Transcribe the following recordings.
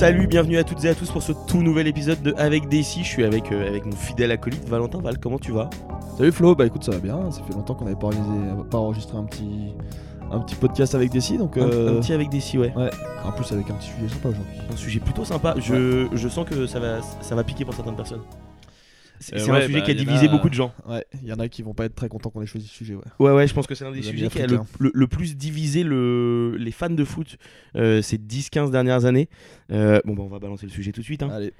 Salut, bienvenue à toutes et à tous pour ce tout nouvel épisode de Avec Dessy. Je suis avec, euh, avec mon fidèle acolyte Valentin Val. Comment tu vas? Salut Flo, bah écoute ça va bien, ça fait longtemps qu'on n'avait pas, pas enregistré un petit, un petit podcast avec Dessy, donc un, euh, un petit Avec Dessy, ouais. ouais, en plus avec un petit sujet sympa aujourd'hui. Un sujet plutôt sympa. Je, je sens que ça va, ça va piquer pour certaines personnes. C'est Euh, c'est ouais, un sujet bah, qui a divisé a- beaucoup de gens. Ouais, il y en a qui vont pas être très contents qu'on ait choisi ce sujet, ouais. Ouais, ouais, je pense que c'est l'un des sujets qui a le, africains. le- le plus divisé le, les fans de foot euh, ces 10-15 dernières années. Euh, bon, bah, on va balancer le sujet tout de suite. hein. Allez,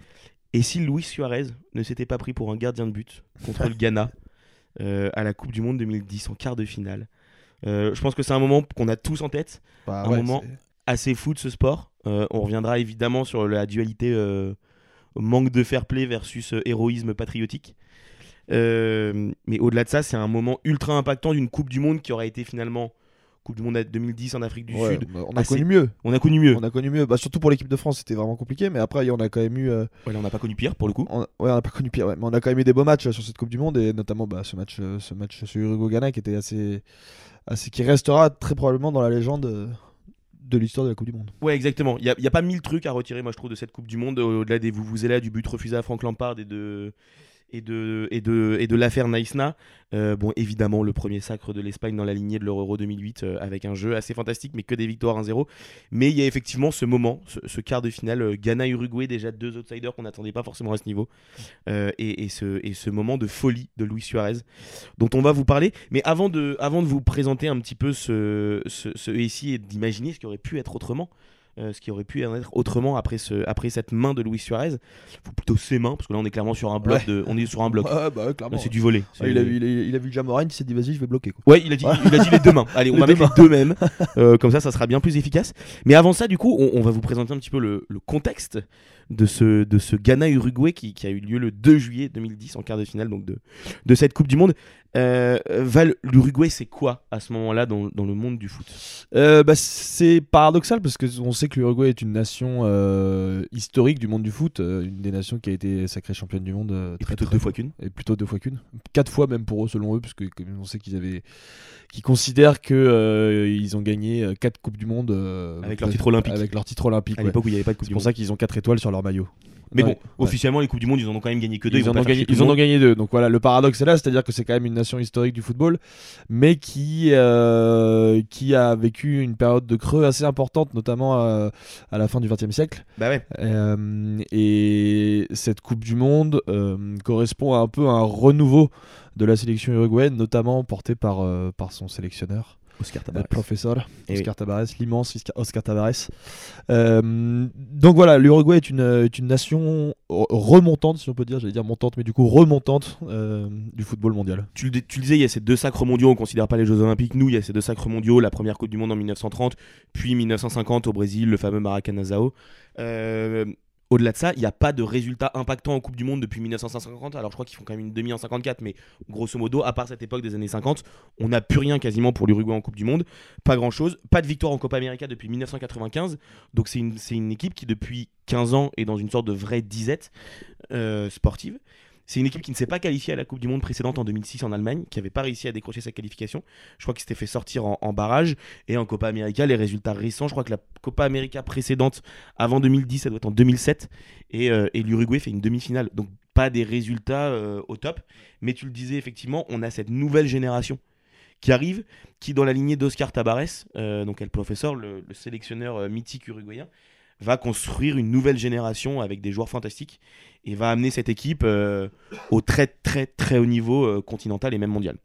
Et si Luis Suarez ne s'était pas pris pour un gardien de but contre le Ghana euh, à la Coupe du Monde 2010 en quart de finale Euh, Je pense que c'est un moment qu'on a tous en tête, bah, Un ouais, moment. assez fou de ce sport. Euh, on reviendra évidemment sur la dualité euh, manque de fair play versus euh, héroïsme patriotique. Euh, mais au-delà de ça, c'est un moment ultra impactant d'une Coupe du Monde qui aurait été finalement Coupe du Monde 2010 en Afrique du ouais, Sud. bah, on a assez- connu mieux. On a connu mieux. On a connu mieux. Bah, surtout pour l'équipe de France, c'était vraiment compliqué, mais après, on a quand même eu. euh, Ouais, là, on n'a pas connu pire pour le coup. on- ouais, on a pas connu pire, ouais, mais on a quand même eu des beaux matchs sur cette Coupe du Monde, et notamment bah, ce match, ce match sur Uruguay-Ghana qui était assez, assez. qui restera très probablement dans la légende de l'histoire de la Coupe du Monde. Ouais, exactement. Il n'y a, pas mille trucs à retirer, moi, je trouve, de cette Coupe du Monde, au- au-delà des vous vous là, du but refusé à Frank Lampard et de, et de, et de, et de l'affaire Naïsna. Euh, bon, évidemment, le premier sacre de l'Espagne dans la lignée de l'Euro 2008, euh, avec un jeu assez fantastique, mais que des victoires 1-0. Mais il y a effectivement ce moment, ce, quart de finale, euh, Ghana-Uruguay, déjà deux outsiders qu'on n'attendait pas forcément à ce niveau. Euh, et, ce, et ce moment de folie de Luis Suarez, dont on va vous parler. Mais avant de, avant de vous présenter un petit peu ce, ce, ce et d'imaginer ce qui aurait pu être autrement, euh, ce qui aurait pu en être autrement après, ce, après cette main de Luis Suarez, ou plutôt ses mains, parce que là on est clairement sur un bloc, Ouais. de, on est sur un bloc. Ouais, bah, ouais, c'est du volet. Ah, il, a vu, il, a, il a vu Jamoran, il s'est dit vas-y, je vais bloquer. Quoi. Ouais, il a dit, il a dit les deux mains. Allez, on Les va mettre les deux mêmes. Euh, comme ça, ça sera bien plus efficace. Mais avant ça, du coup, on, on va vous présenter un petit peu le, le contexte de ce, de ce Ghana-Uruguay qui, qui a eu lieu le 2 juillet 2010 en quart de finale donc de, de cette Coupe du Monde. Euh, Val, l'Uruguay, c'est quoi à ce moment-là dans, dans le monde du foot? Euh, bah, c'est paradoxal parce qu'on sait que l'Uruguay est une nation euh, historique du monde du foot, une des nations qui a été sacrée championne du monde Et plutôt très deux fois qu'une. et plutôt deux fois qu'une, quatre fois même pour eux selon eux, parce que comme on sait qu'ils avaient, qu'ils considèrent que euh, ils ont gagné quatre coupes du monde Avec leur titre olympique. Avec leur titre olympique. À ouais. l'époque où il n'y avait pas de Coupe C'est du pour Monde. ça qu'ils ont quatre étoiles sur leur maillot. Mais Ouais, bon, officiellement, les Coupes du Monde, ils en ont quand même gagné que deux. Ils, en ont, gagné, ils en ont deux. Donc voilà, le paradoxe est là, c'est-à-dire que c'est quand même une nation historique du football, mais qui, euh, qui a vécu une période de creux assez importante, notamment euh, à la fin du XXe siècle. Bah ouais. Euh, et cette Coupe du Monde correspond à un peu un renouveau de la sélection uruguayenne, notamment porté par, par son sélectionneur, Oscar le Tabarez. professeur Eh Oscar Tabarez, l'immense Oscar- Tabarez. Euh, donc voilà, l'Uruguay est une, est une nation re- remontante, si on peut dire, j'allais dire montante, mais du coup remontante euh, du football mondial. tu le, tu le disais, il y a ces deux sacres mondiaux, on considère pas les Jeux Olympiques, nous, il y a ces deux sacres mondiaux, la première Coupe du Monde en 1930, puis 1950 au Brésil, le fameux Maracanãzao. Euh, au-delà de ça, il n'y a pas de résultat impactant en Coupe du Monde depuis 1950. Alors je crois qu'ils font quand même une demi en 54, mais grosso modo, à part cette époque des années 50, on n'a plus rien quasiment pour l'Uruguay en Coupe du Monde. Pas grand-chose. Pas de victoire en Copa América depuis 1995. Donc c'est une, équipe qui depuis 15 ans est dans une sorte de vraie disette euh, sportive. C'est une équipe qui ne s'est pas qualifiée à la Coupe du Monde précédente en 2006 en Allemagne, qui n'avait pas réussi à décrocher sa qualification. Je crois qu'il s'était fait sortir en, barrage. Et en Copa América, les résultats récents, je crois que la Copa América précédente, avant 2010, ça doit être en 2007. Et, euh, et l'Uruguay fait une demi-finale. Donc pas des résultats euh, au top. Mais tu le disais, effectivement, on a cette nouvelle génération qui arrive, qui dans la lignée d'Oscar Tabarez, euh, donc El Professeur, le, le sélectionneur mythique uruguayen, va construire une nouvelle génération avec des joueurs fantastiques et va amener cette équipe euh, au très très très haut niveau euh, continental et même mondial.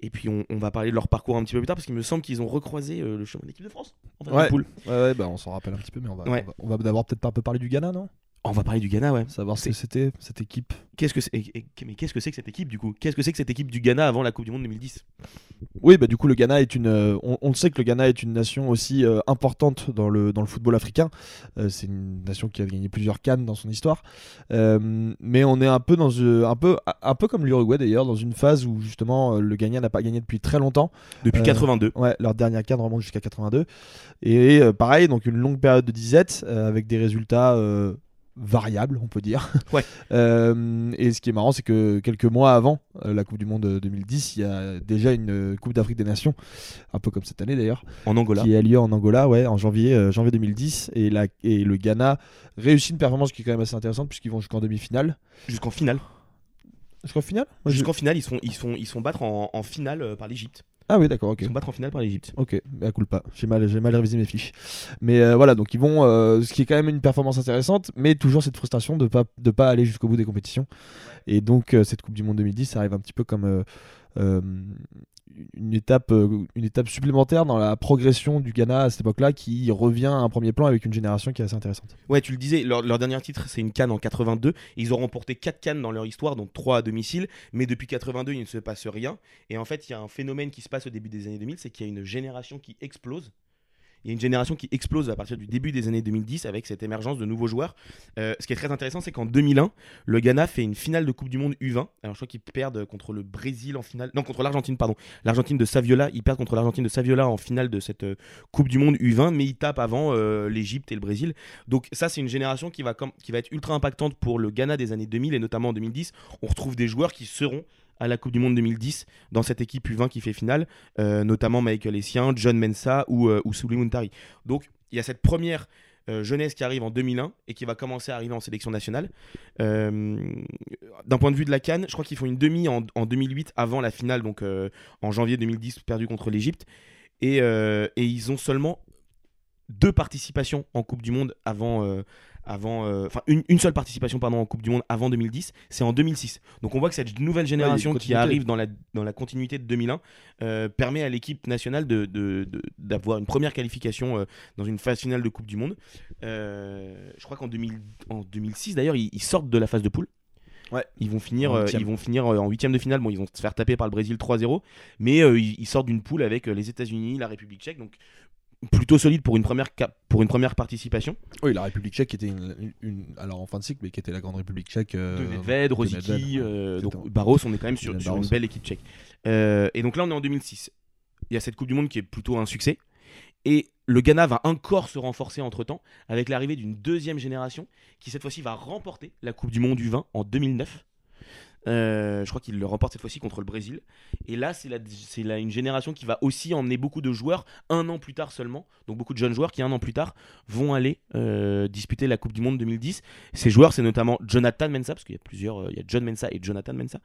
Et puis on, on va parler de leur parcours un petit peu plus tard parce qu'il me semble qu'ils ont recroisé euh, le chemin de l'équipe de France en Ouais. poule. Ouais, ouais, bah on s'en rappelle un petit peu, mais on va, Ouais. on va, on va d'abord peut-être pas un peu parler du Ghana, non? On va parler du Ghana, ouais. Savoir ce que c'était cette équipe. Qu'est-ce que c'est et- et- Mais qu'est-ce que c'est que cette équipe du coup? Qu'est-ce que c'est que cette équipe du Ghana avant la Coupe du Monde 2010 Oui, bah du coup le Ghana est une, euh, on, on le sait que le Ghana est une nation aussi euh, importante dans le dans le football africain. Euh, c'est une nation qui a gagné plusieurs cannes dans son histoire. Euh, mais on est un peu dans euh, un peu un peu comme l'Uruguay d'ailleurs dans une phase où justement euh, le Ghana n'a pas gagné depuis très longtemps. Depuis Euh, 82. Ouais, leur dernière canne remonte jusqu'à 82. Et euh, pareil, donc une longue période de disette euh, avec des résultats euh, variable, on peut dire. Ouais. Euh, et ce qui est marrant, c'est que quelques mois avant euh, la Coupe du Monde 2010, il y a déjà une euh, Coupe d'Afrique des Nations, un peu comme cette année d'ailleurs, En Angola. qui a lieu en Angola, ouais, en janvier, euh, janvier 2010. Et, la, et le Ghana réussit une performance qui est quand même assez intéressante puisqu'ils vont jusqu'en demi-finale. Jusqu'en finale. Jusqu'en finale? Jusqu'en finale, ils sont, ils sont, ils sont battre en, en finale euh, par l'Égypte. Ah oui, d'accord, ok. Ils sont battre en finale par l'Égypte. Ok, à cool pas. J'ai mal, j'ai mal révisé mes fiches. Mais euh, voilà, donc ils vont, euh, ce qui est quand même une performance intéressante, mais toujours cette frustration de pas de pas aller jusqu'au bout des compétitions. Et donc euh, cette Coupe du Monde 2010, ça arrive un petit peu comme une étape, euh, une étape supplémentaire dans la progression du Ghana à cette époque-là, qui revient à un premier plan avec une génération qui est assez intéressante. Ouais, tu le disais, leur, leur dernier titre, c'est une canne en 82. Ils ont remporté 4 cannes dans leur histoire, dont 3 à domicile. Mais depuis 82, il ne se passe rien. Et en fait, il y a un phénomène qui se passe au début des années 2000, c'est qu'il y a une génération qui explose. Il y a une génération qui explose à partir du début des années 2010 avec cette émergence de nouveaux joueurs. Euh, ce qui est très intéressant, c'est qu'en 2001, le Ghana fait une finale de Coupe du Monde U20. Alors je crois qu'ils perdent contre le Brésil en finale. Non, contre l'Argentine, pardon. L'Argentine de Saviola. Ils perdent contre l'Argentine de Saviola en finale de cette euh, Coupe du Monde U20, mais ils tapent avant euh, l'Égypte et le Brésil. Donc ça, c'est une génération qui va, qui va être ultra impactante pour le Ghana des années 2000 et notamment en 2010. On retrouve des joueurs qui seront à la Coupe du Monde 2010 dans cette équipe U20 qui fait finale, euh, notamment Michael Essien, John Mensa ou, euh, ou Souli Muntari. Donc il y a cette première euh, jeunesse qui arrive en 2001 et qui va commencer à arriver en sélection nationale. Euh, D'un point de vue de la Cannes, je crois qu'ils font une demi en, en 2008 avant la finale, donc en janvier 2010 perdue contre l'Égypte. Et, et ils ont seulement deux participations en Coupe du Monde avant, avant, euh, enfin une, une seule participation pardon en Coupe du Monde avant 2010, c'est en 2006. Donc on voit que cette nouvelle génération qui arrive dans la, dans la continuité de 2001 euh, permet à l'équipe nationale de, de- de- d'avoir une première qualification euh, dans une phase finale de Coupe du Monde. Je crois qu'en 2000 en 2006 d'ailleurs ils, ils sortent de la phase de poule. Ouais. Ils vont finir, En euh, ils vont finir euh, en huitième de finale. Bon, ils vont se faire taper par le Brésil 3-0, mais euh, ils, ils sortent d'une poule avec les États-Unis, la République Tchèque, donc plutôt solide pour une première cap- pour une première participation. Oui, la République tchèque était une, alors en fin de cycle, mais qui était la grande République tchèque. euh, de Nedved, Rosicky, euh, donc Barros, on est quand même sur, sur une belle équipe tchèque. Euh, et donc là, on est en 2006. Il y a cette Coupe du Monde qui est plutôt un succès. Et le Ghana va encore se renforcer entre temps avec l'arrivée d'une deuxième génération qui cette fois-ci va remporter la Coupe du Monde du 20 en 2009. Euh, je crois qu'il le remporte cette fois-ci contre le Brésil. Et là, c'est une génération qui va aussi emmener beaucoup de joueurs un an plus tard seulement. Donc beaucoup de jeunes joueurs qui un an plus tard vont aller euh, disputer la Coupe du Monde 2010. Ces joueurs, c'est notamment Jonathan Mensah, parce qu'il y a plusieurs, euh, il y a John Mensah et Jonathan Mensah,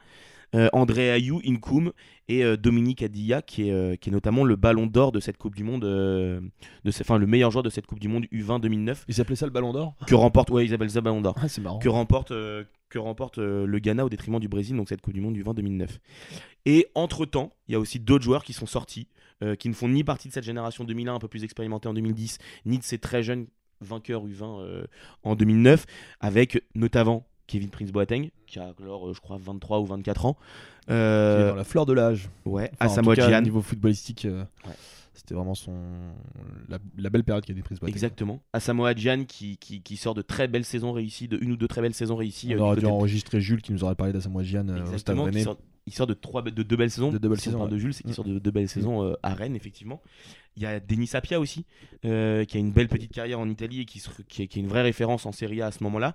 André Ayou, Inkoum et euh, Dominique Adilla, qui est, euh, qui est notamment le ballon d'or de cette Coupe du Monde, euh, de ce- enfin le meilleur joueur de cette Coupe du Monde U20 2009, Ils appelaient ça le Ballon d'Or? Que remporte, ouais, Isabelle Za ballon d'or Ah, c'est marrant. que remporte, euh, que remporte euh, le Ghana au détriment du Brésil, donc cette Coupe du Monde du 20 2009. Et entre-temps, il y a aussi d'autres joueurs qui sont sortis, euh, qui ne font ni partie de cette génération 2001 un peu plus expérimentée en 2010, ni de ces très jeunes vainqueurs U20 euh, en 2009, avec notamment Kevin Prince Boateng, qui a alors, euh, je crois, 23 ou 24 ans. Qui est Euh, dans la fleur de l'âge. ouais, Enfin, cas, Gyan. Au niveau footballistique, euh, Ouais. c'était vraiment son la, la belle période qui a été prise. Boateng. Exactement. Asamoah Gyan qui, qui, qui sort de très belles saisons réussies, de une ou deux très belles saisons réussies. euh, On aurait dû enregistrer Jules qui nous aurait parlé d'Asamoah Gyan euh, au Stade Rennais. sort- il sort de, trois, de deux belles saisons. De deux belles saisons, ouais. de Jules, c'est qu'il Mm. sort de deux belles saisons euh, à Rennes, effectivement. Il y a Denis Sapia aussi, qui a une belle petite carrière en Italie et qui, se- qui est une vraie référence en Serie A à ce moment-là.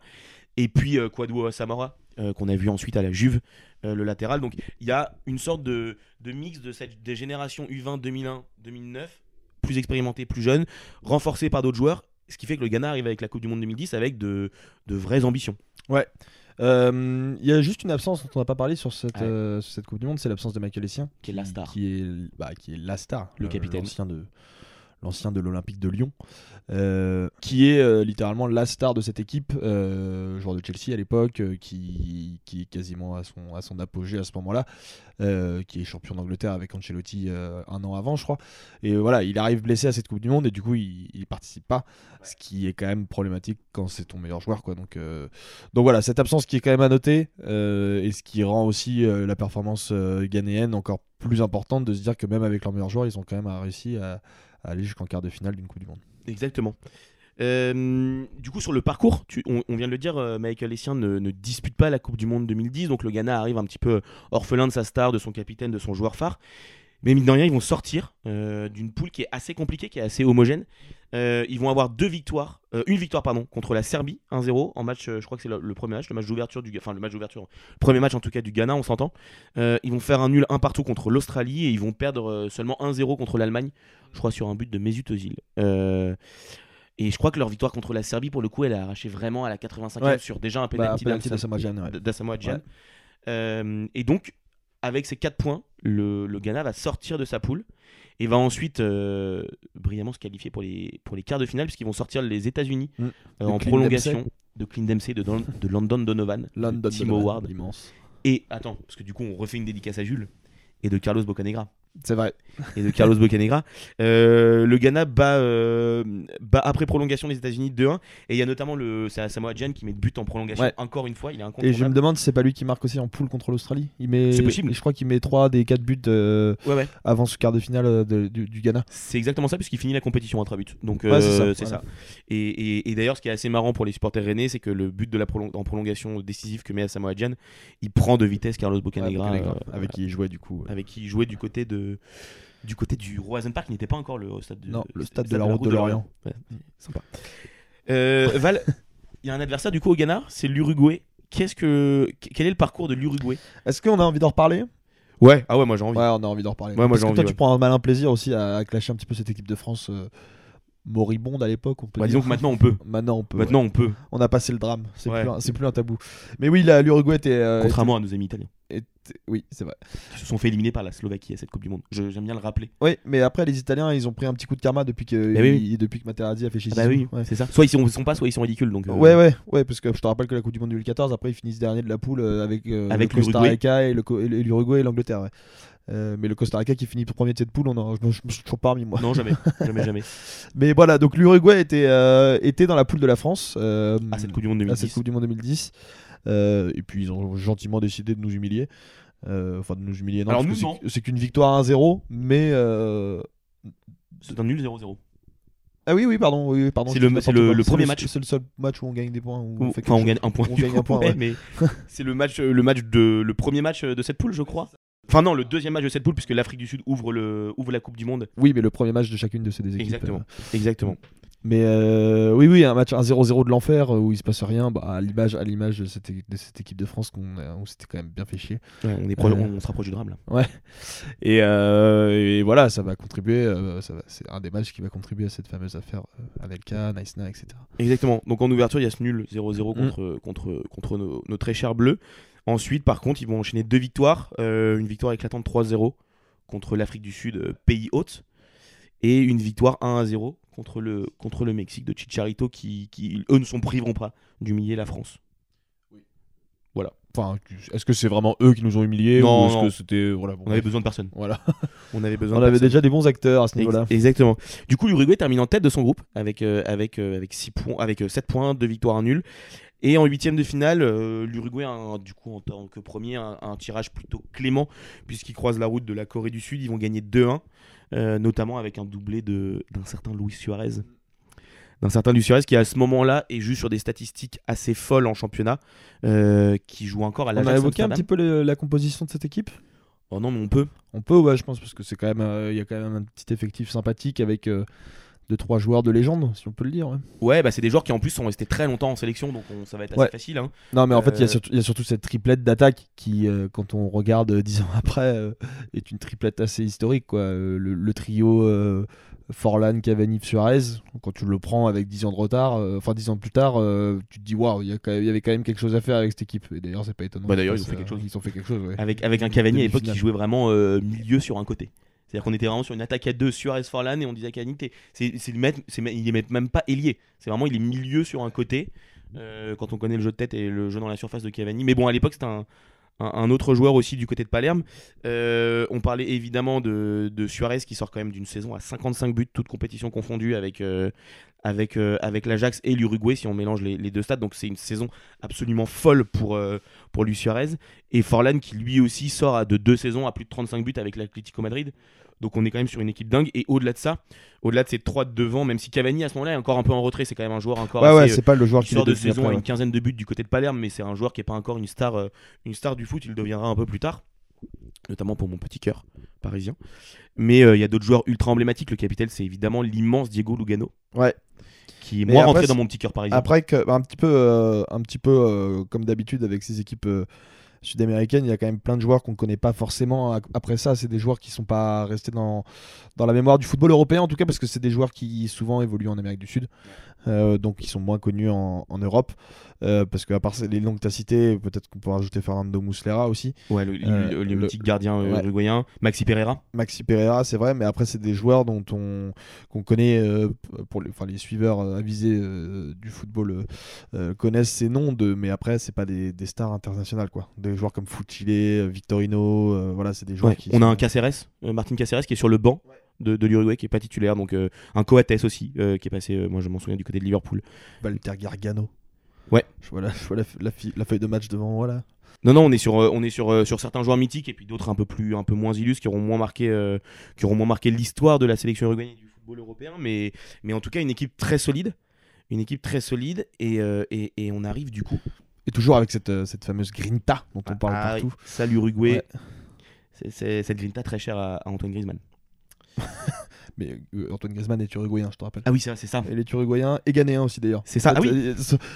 Et puis euh, Kwadwo Samara, euh, qu'on a vu ensuite à la Juve, euh, le latéral. Donc il y a une sorte de, de mix de cette, des générations U20 2001, 2009, plus expérimentées, plus jeunes, renforcées par d'autres joueurs. Ce qui fait que le Ghana arrive avec la Coupe du Monde 2010 avec de, de vraies ambitions. Euh, Il y a juste une absence dont on n'a pas parlé sur cette, Ouais. euh, sur cette Coupe du Monde, c'est l'absence de Michael Essien. Qui est la star. Qui est, bah, qui est la star. Le euh, capitaine. De, l'ancien de l'Olympique de Lyon. euh, qui est euh, littéralement la star de cette équipe, euh, joueur de Chelsea à l'époque, qui, qui est quasiment à son, à son apogée à ce moment-là, qui est champion d'Angleterre avec Ancelotti un an avant, je crois. Et voilà, il arrive blessé à cette Coupe du Monde et du coup, il, il participe pas, ce qui est quand même problématique quand c'est ton meilleur joueur, quoi. Donc, donc voilà, cette absence qui est quand même à noter et ce qui rend aussi la performance ghanéenne encore plus importante de se dire que même avec leurs meilleurs joueurs, ils ont quand même réussi à, à aller jusqu'en quart de finale d'une Coupe du Monde. Exactement. Euh, du coup, sur le parcours, on, vient de le dire, euh, Michael Essien ne, ne dispute pas la Coupe du Monde 2010, donc le Ghana arrive un petit peu orphelin de sa star, de son capitaine, de son joueur phare. Mais mine de rien, ils vont sortir euh, d'une poule qui est assez compliquée, qui est assez homogène, Euh, ils vont avoir deux victoires, euh, une victoire pardon contre la Serbie 1-0 en match, euh, je crois que c'est le, le premier match, le match d'ouverture du, enfin le match d'ouverture, premier match en tout cas du Ghana, on s'entend. Ils vont faire un nul un partout contre l'Australie et ils vont perdre seulement 1-0 contre l'Allemagne, je crois sur un but de Mesut Özil. Et je crois que leur victoire contre la Serbie pour le coup, elle a arraché vraiment à la 85e Ouais. sur déjà un Bah, penalty penalty d'Asamoah- Gyan, ouais. et donc, avec ces 4 points, le, le Ghana va sortir de sa poule et va ensuite euh, brillamment se qualifier pour les, pour les quarts de finale, puisqu'ils vont sortir les États-Unis Mm. euh, en prolongation Dempsey. de Clint Dempsey, de, Don- de London Donovan, de London Timo Donovan, Ward. immense. Et attends, parce que du coup, on refait une dédicace à Jules et de Carlos Bocanegra. C'est vrai. Et de Carlos Bocanegra. Euh, le Ghana bat, euh, bat après prolongation les États-Unis 2-1. Et il y a notamment le c'est Samoa Gyan qui met de but en prolongation Ouais. encore une fois. Il est Et je me demande si c'est pas lui qui marque aussi en poule contre l'Australie. Il met. C'est possible. Je crois qu'il met 3 des 4 buts euh, Ouais, ouais. avant ce quart de finale de- du, du Ghana. C'est exactement ça, puisqu'il finit la compétition à 3 buts. Donc, c'est ça, c'est voilà. ça. Et, et- et d'ailleurs, ce qui est assez marrant pour les supporters rennais, c'est que le but de la prolong- en prolongation décisive que met Samoa Gyan, il prend de vitesse Carlos Bocanegra, avec qui il jouait du coup. avec qui il jouait du côté de du côté du Roison Park, qui n'était pas encore le stade de, Non, le stade de la route de l'Orient. Ouais, sympa. Euh, Val, il y a un adversaire du coup au Ghana, c'est l'Uruguay. Qu'est-ce que quel est le parcours de l'Uruguay? Est-ce qu'on a envie d'en reparler? Ouais, ah ouais, moi j'ai envie. Ouais, on a envie d'en reparler. Ouais, moi, Parce j'ai que envie, toi, tu prends un malin plaisir aussi à, à clasher un petit peu cette équipe de France euh, moribonde à l'époque. On peut Bah, dire. disons que maintenant on peut. Maintenant, on peut. Maintenant on peut, on a passé le drame. C'est Ouais. plus, plus un tabou. Mais oui, l'Uruguay était, euh, contrairement à nos amis italiens, était- Oui, c'est vrai. qui se sont fait éliminer par la Slovaquie à cette Coupe du Monde. J'aime bien le rappeler. Oui, mais après, les Italiens, ils ont pris un petit coup de karma depuis que, Eh oui, depuis que Materazzi a fait chez Ah bah oui, Ouais. c'est ça. Soit ils sont, ils sont pas, soit ils sont ridicules. Donc, euh, Ouais, ouais, ouais, parce que je te rappelle que la Coupe du Monde 2014, après ils finissent dernier de la poule euh, avec, euh, Avec le Costa. Rica et l'Uruguay et l'Angleterre. Euh, mais le Costa Rica qui finit premier de cette poule, on en- je, me suis toujours pas remis moi. Non, jamais, jamais, jamais. Mais voilà, donc l'Uruguay était, euh, était dans la poule de la France euh, À cette Coupe du Monde à 2010. cette Coupe du Monde 2010. Euh, et puis ils ont gentiment décidé de nous humilier. Enfin, de nous humilier. Non, c'est- qu'une victoire 1-0, mais. C'est un nul 0-0. Ah oui, oui, pardon. Oui, pardon C'est le- le- premier match. C'est le seul match où on gagne des points. où on fait Enfin, on gagne un point. On gagne coup, un point, ouais, ouais. mais c'est le match, le match de, le premier match de cette poule, je crois. Enfin non, le deuxième match de cette poule puisque l'Afrique du Sud ouvre le, ouvre la Coupe du Monde. Oui, mais le premier match de chacune de ces deux équipes. Exactement. euh. Exactement. Mais euh, oui, oui, un match 1-0-0 de l'enfer euh, où il se passe rien, bah, à l'image, à l'image de cette, é- de cette équipe de France qu'on où c'était quand même bien fait chier. Ouais, on est Euh. on, se rapproche du drame là. Et, euh, et voilà, ça va contribuer. ça va- c'est un des matchs qui va contribuer à cette fameuse affaire Anelka, Naïsna, etc. Exactement. Donc en ouverture, il y a ce nul 0-0 Mm. contre, contre, contre nos, nos très chers bleus. Ensuite, par contre, ils vont enchaîner deux victoires. Euh, une victoire éclatante 3-0 contre l'Afrique du Sud, euh, pays hôte. Et une victoire 1-0 contre le, contre le Mexique de Chicharito qui, qui, eux, ne s'en priveront pas d'humilier la France. Enfin, est-ce que c'est vraiment eux qui nous ont humiliés Non, ou est-ce non. que c'était voilà, bon, On avait besoin de personne. voilà. On avait besoin On de avait personne. déjà des bons acteurs à ce niveau-là. Ex- Exactement. Du coup, l'Uruguay termine en tête de son groupe avec, euh, avec, euh, avec, six points, avec euh, 7 points, 2 victoires, un nul. Et en huitième de finale, euh, l'Uruguay a du coup en tant que premier un, un tirage plutôt clément puisqu'ils croisent la route de la Corée du Sud. Ils vont gagner 2-1, euh, notamment avec un doublé d'un certain Luis Suarez. D'un certain Luis Suarez qui à ce moment-là est juste sur des statistiques assez folles en championnat, euh, qui joue encore à On l'Ajax a évoqué un petit peu le- la composition de cette équipe? Oh non, mais on peut. On peut, ouais, je pense, parce que c'est quand même, il y a quand même un petit effectif sympathique avec deux trois joueurs de légende, si on peut le dire. ouais. Ouais, bah c'est des joueurs qui en plus sont restés très longtemps en sélection, donc on- ça va être assez Ouais. facile. hein. Non, mais en fait, il y, a Euh, surtout- il y a surtout cette triplette d'attaque qui, euh, quand on regarde euh, dix ans après, euh, est une triplette assez historique. Quoi. Le, le trio Forlan, Cavani, Suarez, quand tu le prends avec 10 ans de retard, enfin 10 ans plus tard, tu te dis waouh, il y, avait quand même quelque chose à faire avec cette équipe. Et d'ailleurs, c'est pas étonnant. Bah, d'ailleurs, ils ont fait quelque chose. Ils ont fait quelque chose, ouais. Avec, avec un Cavani à l'époque qui jouait vraiment milieu sur un côté. C'est-à-dire qu'on était vraiment sur une attaque à deux Suarez Forlan et on disait t'es- c'est, il est même pas ailier. C'est vraiment, il est milieu sur un côté. euh, quand on connaît le jeu de tête et le jeu dans la surface de Cavani. Mais bon, à l'époque, c'était un, autre joueur aussi du côté de Palerme. Euh, on parlait évidemment de, Suarez qui sort quand même d'une saison à 55 buts, toutes compétitions confondues avec, euh, avec, l'Ajax et l'Uruguay si on mélange les, deux stades. Donc c'est une saison absolument folle pour, pour Luis Suarez. Et Forlan qui lui aussi sort de deux saisons à plus de 35 buts avec l'Atlético Madrid. Donc on est quand même sur une équipe dingue. Et au-delà de ça, au-delà de ces trois de devant, même si Cavani à ce moment-là est encore un peu en retrait, c'est quand même un joueur encore Ouais, assez, ouais, euh, c'est pas le joueur qui sort de saison après, à une quinzaine de buts du côté de Palerme, mais c'est un joueur qui n'est pas encore une star, euh, une star du foot. Il deviendra un peu plus tard, notamment pour mon petit cœur, parisien. Mais euh, il y a d'autres joueurs ultra emblématiques. Le capitaine, c'est évidemment l'immense Diego Lugano. Ouais. Qui est moins après, rentré dans mon petit cœur parisien. Après, que, bah, un petit peu, euh, un petit peu euh, comme d'habitude avec ces équipes euh, sud-américaines, il y a quand même plein de joueurs qu'on ne connaît pas forcément. Après ça, c'est des joueurs qui sont pas restés dans, dans la mémoire du football européen, en tout cas, parce que c'est des joueurs qui souvent évoluent en Amérique du Sud, euh, donc qui sont moins connus en, en Europe. Euh, parce qu'à part les noms que tu as cités, peut-être qu'on peut rajouter Fernando Muslera aussi. Ouais, le, Euh, le- le gardien euh, ouais. uruguayen. Maxi Pereira. Maxi Pereira, c'est vrai, mais après, c'est des joueurs dont on qu'on connaît, euh, pour les, enfin, les suiveurs avisés du football connaissent ces noms, de, mais après, c'est pas des, des stars internationales, quoi. Des joueurs comme Fuchile, euh, Victorino, euh, voilà, c'est des joueurs Ouais, qui. On a un Caceres, euh, Martin Caceres, qui est sur le banc de, de l'Uruguay, qui est pas titulaire. Donc euh, un Coates aussi, euh, qui est passé, euh, moi je m'en souviens, du côté de Liverpool. Walter Gargano. Ouais. Je vois, la, je vois la, la fi- la feuille de match devant moi là. Non, non, on est sur, euh, on est sur, euh, sur certains joueurs mythiques et puis d'autres un peu plus, un peu moins illustres qui auront moins marqué, euh, qui auront moins marqué l'histoire de la sélection uruguayenne et du football européen, mais, mais en tout cas une équipe très solide, une équipe très solide et, euh, et, et on arrive du coup. Et toujours avec cette, euh, cette fameuse grinta dont on parle Ah, partout. Ça l'Uruguay, Ouais. c'est- cette grinta très chère à, à Antoine Griezmann. Mais euh, Antoine Griezmann est uruguayen, je te rappelle. Ah oui, c'est ça. Il est uruguayen et ghanéen aussi d'ailleurs. C'est ça. Ah oui. Euh,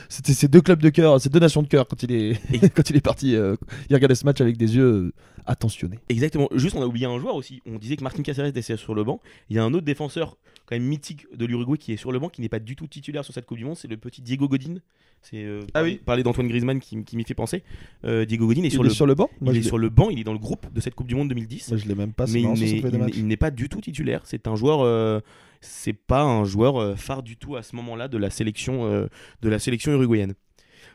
C'était ces deux clubs de cœur, ces deux nations de cœur quand il est, Et- quand il est parti. euh, il regardait ce match avec des yeux attentionnés. Exactement. Juste, on a oublié un joueur aussi. On disait que Martin Caceres était sur le banc. Il y a un autre défenseur quand même mythique de l'Uruguay qui est sur le banc, qui n'est pas du tout titulaire sur cette Coupe du Monde. C'est le petit Diego Godin. C'est euh, Ah oui. parler d'Antoine Griezmann qui, qui m'y fait penser. Euh, Diego Godin est, Il sur, est le, sur le banc il est sur le banc. Il est dans le groupe de cette Coupe du Monde 2010. Moi, je l'ai même pas. mais il n'est- pas du tout titulaire. C'est un joueur. euh, c'est pas un joueur euh, phare du tout à ce moment-là de la sélection de la sélection uruguayenne.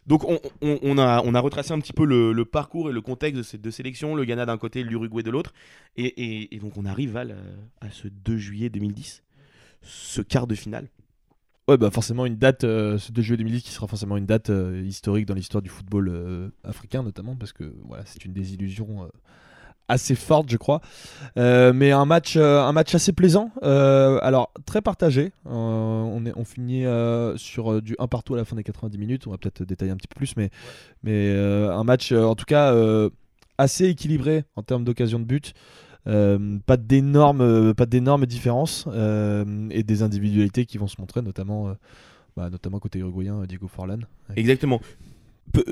Donc on, on- on a, on a retracé un petit peu le, le parcours et le contexte de ces deux sélections, le Ghana d'un côté, l'Uruguay de l'autre, et, et- et donc on arrive à, la- à ce 2 juillet 2010, ce quart de finale. Ouais, bah forcément une date, euh, ce 2 juillet 2010 qui sera forcément une date euh, historique dans l'histoire du football euh, africain notamment parce que voilà, c'est une désillusion euh, assez forte, je crois. Mais un match, un match assez plaisant. Alors très partagé. On est, on finit sur du 1 partout à la fin des 90 minutes. On va peut-être détailler un petit peu plus, mais mais un match en tout cas assez équilibré en termes d'occasion de but. Euh, pas d'énormes euh, pas d'énormes différences euh, et des individualités qui vont se montrer notamment bah, côté uruguayen Diego Forlan Exactement.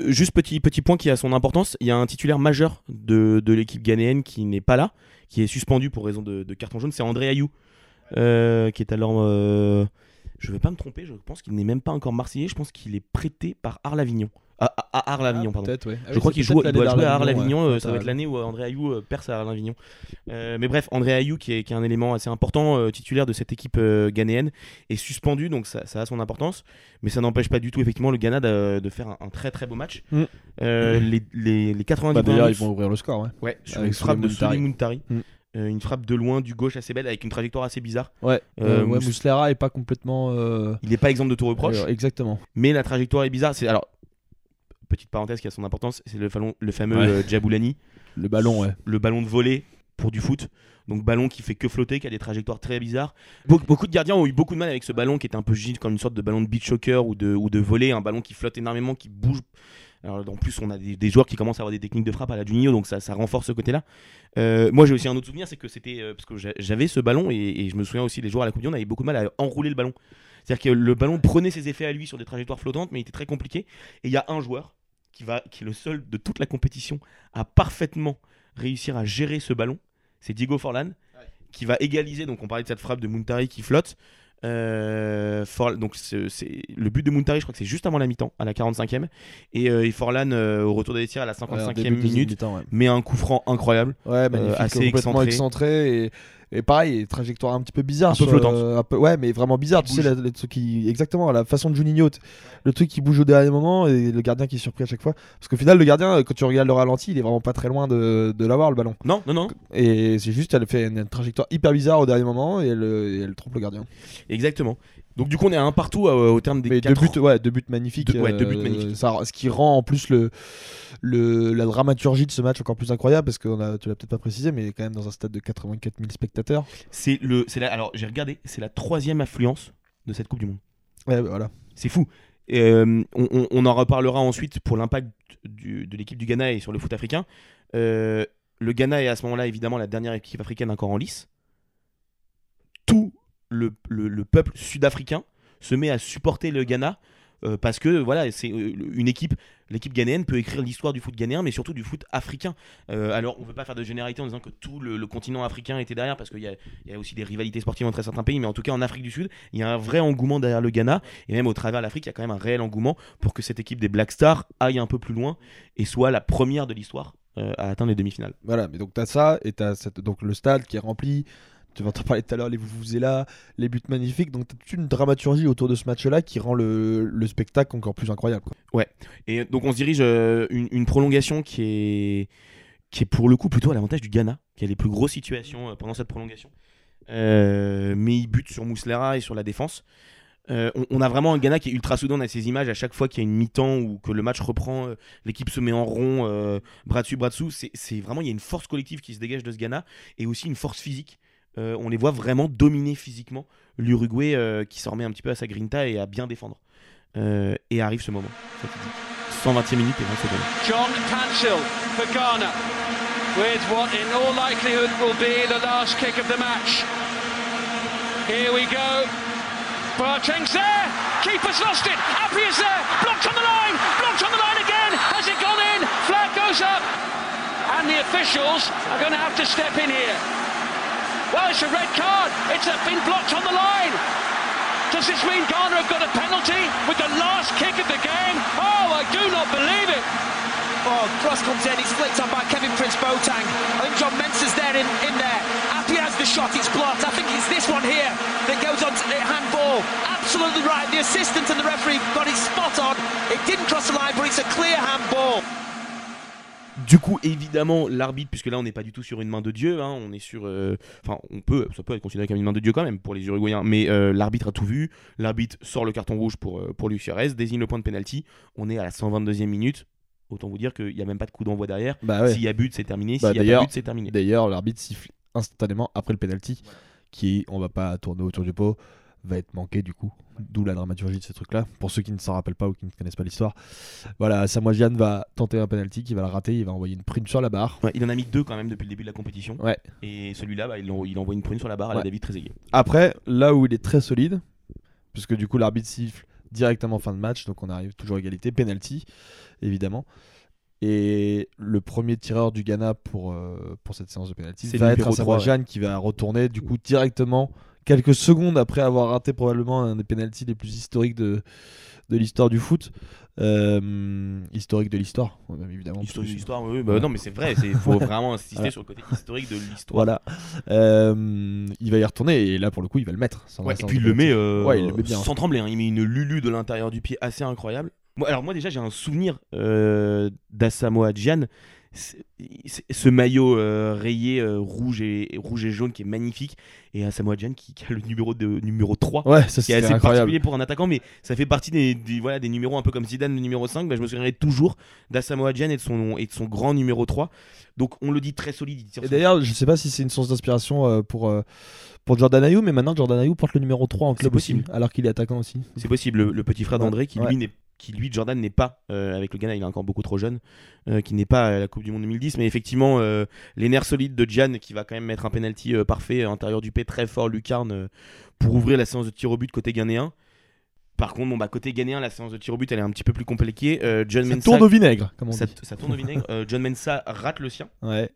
Juste petit, petit point qui a son importance, il y a un titulaire majeur de, l'équipe ghanéenne qui n'est pas là, qui est suspendu pour raison de, carton jaune, c'est André Ayou, qui est alors... je ne vais pas me tromper, je pense qu'il n'est même pas encore marseillais, je pense qu'il est prêté par Arles-Avignon. Ah, ah, ah, Arles-Avignon, pardon. Je crois qu'il joue, il doit jouer à Arles-Avignon, euh, ça va être l'année où André Ayou euh, perce à Arles-Avignon. Euh, mais bref, André Ayou, qui est, qui est un élément assez important, euh, titulaire de cette équipe euh, ghanéenne, est suspendu, donc ça, ça a son importance. Mais ça n'empêche pas du tout, effectivement, le Ghana de, de faire un, un très très beau match. Mm. Euh, les, les, les 90 bah, d'ailleurs ils vont ouvrir le score ouais Ouais, sur Avec une frappe de Muntari. Mm. Euh, une frappe de loin du gauche assez belle avec une trajectoire assez bizarre. ouais, Euh, ouais est pas complètement euh, Il n'est pas exempt de tout reproche, exactement mais la trajectoire est bizarre. C'est alors petite parenthèse qui a son importance, c'est le, fameux Ouais. euh, Djaboulani. le ballon ouais le ballon de volée pour du foot. Donc ballon qui fait que flotter, qui a des trajectoires très bizarres. Be- beaucoup de gardiens ont eu beaucoup de mal avec ce ballon qui était un peu juste comme une sorte de ballon de beach soccer ou de, ou de volée, un ballon qui flotte énormément, qui bouge. Alors, en plus, on a des, des joueurs qui commencent à avoir des techniques de frappe à la Juninho, donc ça, ça renforce ce côté-là. Euh, moi, j'ai aussi un autre souvenir, c'est que c'était euh, parce que j'a- j'avais ce ballon et, et je me souviens aussi les joueurs à la Coupe du Monde avaient beaucoup de mal à enrouler le ballon. C'est-à-dire que le ballon prenait ses effets à lui sur des trajectoires flottantes, mais il était très compliqué. Et il y a un joueur qui va, qui est le seul de toute la compétition à parfaitement réussir à gérer ce ballon. C'est Diego Forlan qui va égaliser. Donc on parlait de cette frappe de Muntari qui flotte. Euh, For- donc c'est le but de Muntari, je crois que c'est juste avant la mi-temps, à la 45e. Et, euh, et Forlan euh, au retour des tirs à la Ouais, en 55e début de deuxième minute ouais. met un coup franc incroyable. Ouais, magnifique, assez complètement excentré. excentré, et, et pareil, trajectoire un petit peu bizarre, Un peu flottante. euh, un peu, ouais, mais vraiment bizarre. Qui Tu sais, la- truc qui, exactement, la façon de Juninho, le truc qui bouge au dernier moment et le gardien qui est surpris à chaque fois. Parce qu'au final, le gardien, euh, quand tu regardes le ralenti, il est vraiment pas très loin de, de l'avoir le ballon. Non, non, non, Et c'est juste, elle fait une, une trajectoire hyper bizarre au dernier moment et elle, et elle trompe le gardien. exactement. Donc du coup on est à un partout euh, au terme des Mais deux quatre buts, ouais, deux buts magnifiques. Deux- ouais, deux buts euh, magnifiques. Ça, ce qui rend en plus le, le, la dramaturgie de ce match encore plus incroyable parce que on a, tu l'as peut-être pas précisé, mais quand même dans un stade de 84 000 spectateurs. C'est le, c'est la- alors j'ai regardé, c'est la troisième affluence de cette Coupe du Monde. Ouais, bah, voilà. C'est fou. Euh, on, on- on en reparlera ensuite pour l'impact du- de l'équipe du Ghana et sur le foot africain. Euh, le Ghana est à ce moment-là évidemment la dernière équipe africaine encore en lice. Tout le, le- le peuple sud-africain se met à supporter le Ghana euh, parce que voilà, c'est euh, une équipe, l'équipe ghanéenne peut écrire l'histoire du foot ghanéen, mais surtout du foot africain. Euh, alors, on ne veut pas faire de généralité en disant que tout le, continent africain était derrière, parce qu'il y, y a aussi des rivalités sportives entre certains pays, mais en tout cas en Afrique du Sud, il y a un vrai engouement derrière le Ghana, et même au travers de l'Afrique, il y a quand même un réel engouement pour que cette équipe des Black Stars aille un peu plus loin et soit la première de l'histoire à atteindre les demi-finales. Voilà, mais donc t'as ça, et t'as cette- donc le stade qui est rempli. Tu vas t'en parler tout à l'heure, les là, les buts magnifiques. Donc t'as toute une dramaturgie autour de ce match-là qui rend le, le spectacle encore plus incroyable. quoi. Et donc on se dirige euh, une, prolongation qui est, qui est pour le coup plutôt à l'avantage du Ghana, qui a les plus grosses situations euh, pendant cette prolongation. Euh, mais il bute sur Mouslera et sur la défense. Euh, on, a vraiment un Ghana qui est ultra soudain. On a ces images à chaque fois qu'il y a une mi-temps ou que le match reprend, euh, l'équipe se met en rond, euh, bras dessus, bras dessous. C'est vraiment, il y a une force collective qui se dégage de ce Ghana et aussi une force physique. Euh, on les voit vraiment dominer physiquement l'Uruguay euh, qui s'en remet un petit peu à sa grinta et à bien défendre. Euh, et arrive ce moment fatidique. 120e minute et 20 secondes. John Canchill for Ghana with what in all likelihood will be the last kick of the match. Here we go. Boateng's there. Keeper's lost it. Appy is there. Blocked on the line. Blocked on the line again. Has it gone in? Flag goes up. And the officials are going to have to step in here. Well, it's a red card. It's been blocked on the line. Does this mean Ghana have got a penalty with the last kick of the game? Oh, I do not believe it. Oh, cross comes in, it's flicked on by Kevin Prince Boateng. I think John Mensah's there in, in there. Appy has the shot, it's blocked. I think it's this one here that goes on to the handball. Absolutely right. The assistant and the referee got it spot on. It didn't cross the line, but it's a clear handball. Du coup, évidemment, l'arbitre, puisque là on n'est pas du tout sur une main de Dieu, hein, on est sur. euh, Enfin, on peut, ça peut être considéré comme une main de Dieu quand même pour les Uruguayens, mais euh, l'arbitre a tout vu. L'arbitre sort le carton rouge pour, euh, pour Luis Suarez, désigne le point de pénalty. On est à la 122e minute. Autant vous dire qu'il n'y a même pas de coup d'envoi derrière. Bah ouais. S'il y a but, c'est terminé. Bah, S'il y a pas but, c'est terminé. D'ailleurs, l'arbitre siffle instantanément après le penalty, qui, on va pas tourner autour du pot, va être manqué du coup. D'où la dramaturgie de ces trucs-là. Pour ceux qui ne s'en rappellent pas ou qui ne connaissent pas l'histoire. Voilà, Samoa Gyan va tenter un penalty, qui va le rater, il va envoyer une prime sur la barre. Ouais, il en a mis deux quand même depuis le début de la compétition. Ouais. Et celui-là, bah, il, en- il envoie une prune sur la barre à la Ouais. David Trezeguet. Après, là où il est très solide, puisque du coup l'arbitre siffle directement fin de match, donc on arrive toujours à égalité, penalty évidemment. Et le premier tireur du Ghana pour, euh, pour cette séance de penalty C'est va être Samoa 3, Gyan qui va retourner du coup directement quelques secondes après avoir raté probablement un des penalties les plus historiques de, de l'histoire du foot. Euh, historique de l'histoire, ouais, évidemment. Histoire, parce que- histoire, oui, bah Ouais. non, mais c'est vrai, il faut vraiment insister Voilà. sur le côté historique de l'histoire. Voilà. Euh, il va y retourner et là pour le coup il va le mettre. sans- Ouais, et puis il le met penalty. euh, Ouais, il le met bien. sans trembler. hein. Il met une lulu de l'intérieur du pied assez incroyable. Moi, alors moi déjà j'ai un souvenir euh, d'Asamoah Gyan. Ce maillot euh, rayé euh, rouge, et, rouge et jaune qui est magnifique. Et Asamoah Gyan qui, qui a le numéro, de, numéro 3. Ouais, ça qui est assez incroyable. particulier pour un attaquant, mais ça fait partie des, des- voilà, des numéros un peu comme Zidane, le numéro 5. Bah, je me souviendrai toujours d'Asamoah Gyan et, de son- et de son grand numéro 3. Donc on le dit très solide. il tire Et d'ailleurs, je sais pas si c'est une source d'inspiration euh, pour, pour Jordan Ayou, mais maintenant Jordan Ayou porte le numéro 3 en club aussi, alors qu'il est attaquant aussi. C'est possible, le, le petit frère d'André qui, ouais. lui n'est qui lui Jordan n'est pas euh, avec le Ghana, il est encore beaucoup trop jeune, euh, qui n'est pas à la Coupe du Monde 2010, mais effectivement euh, les nerfs solides de Gian qui va quand même mettre un penalty parfait à l'intérieur du P très fort lucarne pour ouvrir la séance de tir au but côté ghanéen. Par contre, bon bah côté ghanéen, la séance de tir au but elle est un petit peu plus compliquée. John Ça tourne au vinaigre, comme on ça, dit. ça tourne au vinaigre. John Mensah rate le sien. Ouais.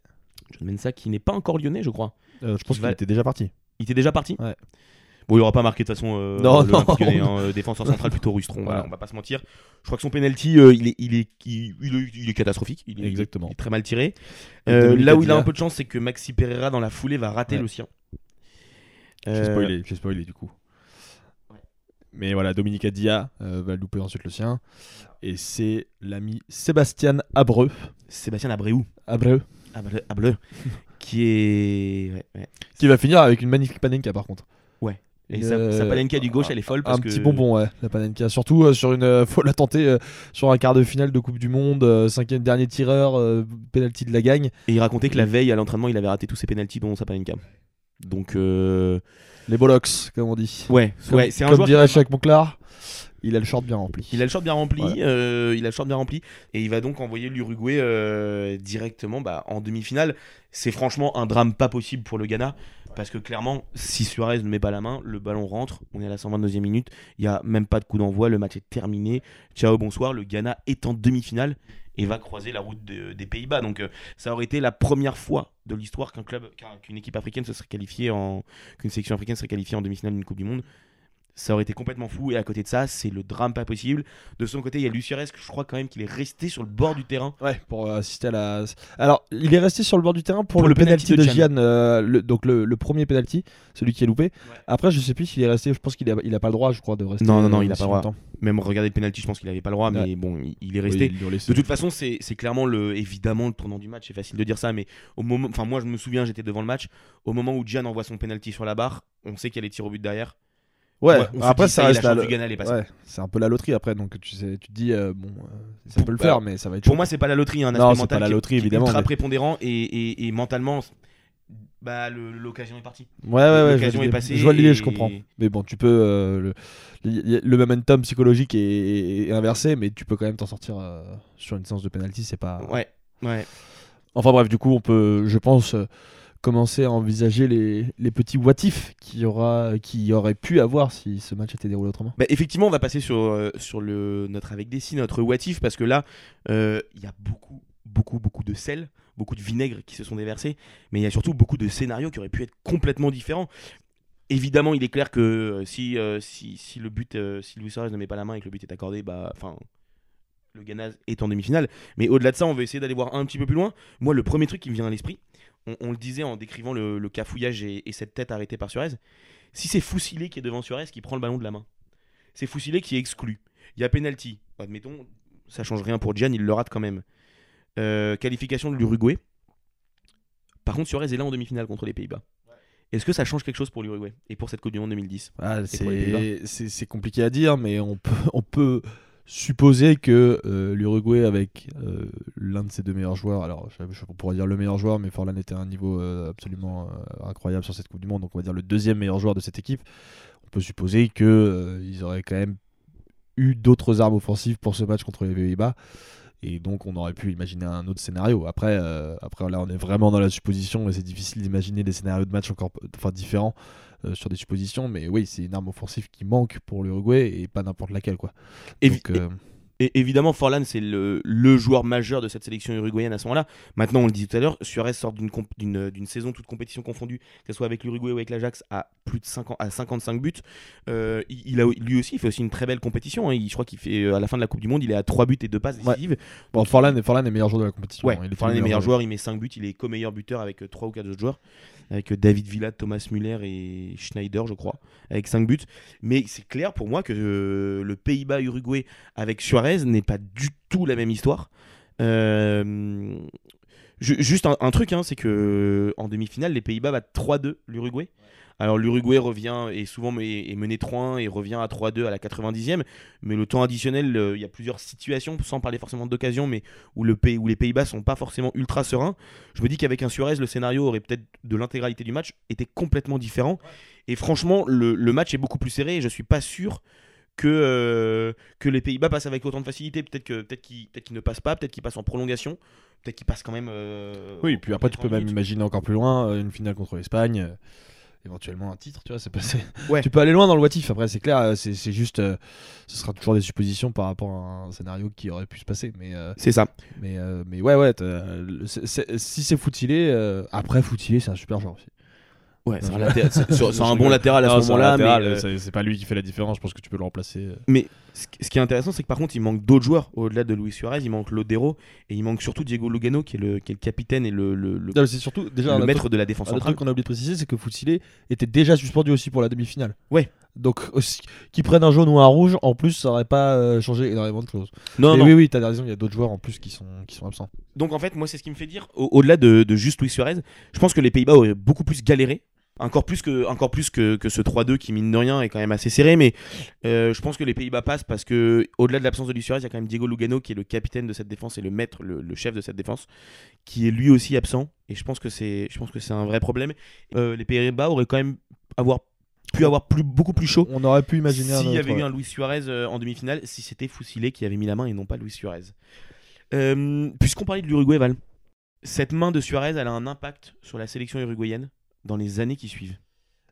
John Mensah qui n'est pas encore lyonnais, je crois. Je pense Qui qu'il va- était déjà parti. Il était déjà parti Ouais. Bon, il aura pas marqué de toute façon euh, Non, non. Lyonnais, hein, euh, défenseur central plutôt rustron, voilà, Voilà. on va pas se mentir. Je crois que son penalty, euh, il, est, il, est, il, il est- il est catastrophique. Il est, Exactement. il est très mal tiré. Euh, là où il a un peu de chance, c'est que Maxi Pereira, dans la foulée, va rater Ouais. le sien. J'ai Euh, spoilé, spoilé du coup. Ouais. Mais voilà, Dominique Adia euh, va louper ensuite le sien. Et c'est l'ami Sébastien Abreu. Sébastien Abreu, Abreu. Abreu, Abreu, qui est. ouais, ouais. Qui va finir avec une magnifique panenka par contre. Et sa, euh, sa palenka du gauche, elle est folle parce un que. petit bonbon, ouais, la panenka. Surtout euh, sur une. euh, faut la tenter euh, sur un quart de finale de Coupe du Monde, euh, cinquième dernier tireur, penalty de la gagne. Et il racontait que la veille à l'entraînement, il avait raté tous ses penalties, dont sa palenka. Donc. Les bollocks, comme on dit. Ouais, Comme, ouais c'est un comme dirait Jacques Monclar. Il a le short bien rempli. Il a le short bien rempli, euh, il a le short bien rempli, et il va donc envoyer l'Uruguay euh, directement bah, en demi-finale. C'est franchement un drame pas possible pour le Ghana, parce que clairement, si Suarez ne met pas la main, le ballon rentre, on est à la 122e minute, il n'y a même pas de coup d'envoi, le match est terminé, ciao, bonsoir, le Ghana est en demi-finale et va croiser la route de- des Pays-Bas. Donc euh, ça aurait été la première fois de l'histoire qu'un club, qu'un- qu'une équipe africaine se serait qualifiée en, qu'une sélection africaine serait qualifiée en demi-finale d'une Coupe du Monde. Ça aurait été complètement fou. Et à côté de ça, c'est le drame pas possible. De son côté, il y a Lucierez, que je crois quand même qu'il est resté sur le bord du terrain. Ouais, pour euh, assister à la. Alors, il est resté sur le bord du terrain pour, Pour le, le penalty penalty de Gian. Euh, le- donc le, le premier penalty, celui qui est loupé. Ouais. Après, je sais plus s'il est resté. Je pense qu'il a, il a pas le droit, je crois, de rester. Non, non, non, euh, il a si pas le droit. longtemps. Même regarder le penalty, je pense qu'il avait pas le droit, mais Ouais. bon, il, il est resté. De toute façon, c'est c'est clairement le, évidemment le tournant du match. C'est facile de dire ça, mais au moment, enfin moi je me souviens, j'étais devant le match. Au moment où Gian envoie son penalty sur la barre, on sait qu'il y a les tirs au but derrière. Ouais, se après, ça est, reste la est. Ouais, c'est un peu la loterie après, donc tu, sais, tu te dis, euh, bon, euh, ça peut le bah, faire, mais ça va être Pour chaud. moi, c'est pas la loterie, un Non, aspect c'est mental pas la qui est- loterie, qui est évidemment, ultra mais- prépondérant et, et- et mentalement, bah l'occasion est partie. Ouais, ouais, ouais. Je l'occasion est passée Je vois l'idée, et- je comprends. Mais bon, tu peux. euh, le, le, momentum psychologique est, est inversé, mais tu peux quand même t'en sortir euh, sur une séance de penalty, c'est pas. Ouais, ouais. Enfin bref, du coup, on peut, je pense, commencer à envisager les, les petits what if qu'il aura, qui aurait pu avoir si ce match était déroulé autrement. Bah, effectivement, on va passer sur, euh, sur le, notre avec Dessy, notre what if, parce que là, euh, il y a beaucoup, beaucoup, beaucoup de sel, beaucoup de vinaigre qui se sont déversés, mais il y a surtout beaucoup de scénarios qui auraient pu être complètement différents. Évidemment, il est clair que euh, si, si, si le but, si Luis Suarez ne met pas la main et que le but est accordé, bah, le Ghana est en demi-finale. Mais au-delà de ça, on va essayer d'aller voir un petit peu plus loin. Moi, le premier truc qui me vient à l'esprit, on, on le disait en décrivant le, le cafouillage et, et cette tête arrêtée par Suarez, si c'est Foussillé qui est devant Suarez qui prend le ballon de la main, c'est Foussillé qui est exclu. Il y a penalty. Admettons, ça change rien pour Gian, il le rate quand même. Euh, qualification de l'Uruguay. Par contre, Suarez est là en demi-finale contre les Pays-Bas. Est-ce que ça change quelque chose pour l'Uruguay et pour cette Coupe du Monde 2010 Ah, c'est compliqué à dire, mais on peut, on peut supposer que euh, l'Uruguay, avec euh, l'un de ses deux meilleurs joueurs, alors je, je pourrais dire le meilleur joueur, mais Forlan était à un niveau euh, absolument incroyable sur cette Coupe du Monde, donc on va dire le deuxième meilleur joueur de cette équipe. On peut supposer euh, ils auraient quand même eu d'autres armes offensives pour ce match contre les Pays-Bas. Et donc on aurait pu imaginer un autre scénario. Après, après là on est vraiment dans la supposition et c'est difficile d'imaginer des scénarios de match encore enfin, différents euh, sur des suppositions. Mais oui, c'est une arme offensive qui manque pour l'Uruguay et pas n'importe laquelle. quoi. Donc, euh, Et évidemment, Forlan, c'est le, le joueur majeur de cette sélection uruguayenne à ce moment-là. Maintenant, on le dit tout à l'heure, Suarez sort d'une comp- d'une d'une saison, toute compétition confondue, que ce soit avec l'Uruguay ou avec l'Ajax, à plus de 50, à 55 buts. Euh, il, a, lui aussi, il fait aussi une très belle compétition. hein. Il- je crois qu'il fait, euh, à la fin de la Coupe du Monde, il est à 3 buts et 2 passes Ouais. décisives. bon, Forlan, est, Forlan est meilleur joueur de la compétition. Ouais, Il est Forlan est meilleur joueur, il met 5 buts, il est co-meilleur buteur avec 3 ou 4 autres joueurs, avec euh, David Villa, Thomas Müller et Schneider, je crois, avec 5 buts. Mais c'est clair pour moi que euh, le Pays-Bas-Uruguay avec Suarez n'est pas du tout la même histoire. Euh, ju- juste un, un truc, hein, c'est que en demi-finale, les Pays-Bas battent 3-2 l'Uruguay. Alors l'Uruguay revient et souvent est, est mené 3-1 et revient à 3-2 à la 90e. Mais le temps additionnel, euh, il y a plusieurs situations, sans parler forcément d'occasion, mais où, le pays, où les Pays-Bas sont pas forcément ultra sereins. Je me dis qu'avec un Suarez, le scénario aurait peut-être de l'intégralité du match été complètement différent. Et franchement, le, le match est beaucoup plus serré et je suis pas sûr que, euh, que les Pays-Bas passent avec autant de facilité. Peut-être que peut-être qu'ils peut qu'ils ne passent pas, peut-être qu'ils passent en prolongation, peut-être qu'ils passent quand même. euh, Oui, puis après, tu peux 90 même imaginer encore plus loin euh, une finale contre l'Espagne. euh, éventuellement un titre, tu vois, c'est passé. Ouais. tu peux aller loin dans le what if, après c'est clair, c'est juste, ce sera toujours des suppositions par rapport à un scénario qui aurait pu se passer, mais C'est ça. mais mais ouais ouais, t'as- le- c'est- c'est- si c'est Foutilé, après Foutilé c'est un super joueur aussi. Ouais, c'est un, un bon latéral à Non, ce moment-là. mais, euh, c'est- pas lui qui fait la différence, je pense que tu peux le remplacer. Mais ce qui- ce qui est intéressant, c'est que par contre, il manque d'autres joueurs au-delà de Luis Suarez. Il manque Lodero et il manque surtout Diego Lugano, qui est le, qui est le capitaine et le, le- le- surtout déjà le maître de la défense centrale. truc qu'on a oublié de préciser, c'est que Foutilé était déjà suspendu aussi pour la demi-finale. Ouais. Donc, qu'ils prennent un jaune ou un rouge, en plus, ça aurait pas euh, changé énormément de choses. Non, Mais non. oui, oui, t'as raison, il y a d'autres joueurs en plus qui sont, qui sont absents. Donc en fait, moi, c'est ce qui me fait dire, au- au-delà de, de juste Luis Suarez, je pense que les Pays-Bas auraient beaucoup plus galéré. Encore plus que, encore plus que, que ce 3-2 qui, mine de rien, est quand même assez serré. Mais euh, je pense que les Pays-Bas passent parce que, au-delà de l'absence de Luis Suarez, il y a quand même Diego Lugano qui est le capitaine de cette défense et le maître, le, le chef de cette défense, qui est lui aussi absent. Et je pense que c'est, je pense que c'est un vrai problème. Euh, les Pays-Bas auraient quand même avoir pu avoir plus, beaucoup plus chaud On aurait pu imaginer s'il y avait eu un Luis Suarez euh, en demi-finale, si c'était Fousilé qui avait mis la main et non pas Luis Suarez. Euh, Puisqu'on parlait de l'Uruguay, Val, cette main de Suarez, elle a un impact sur la sélection uruguayenne? Dans les années qui suivent.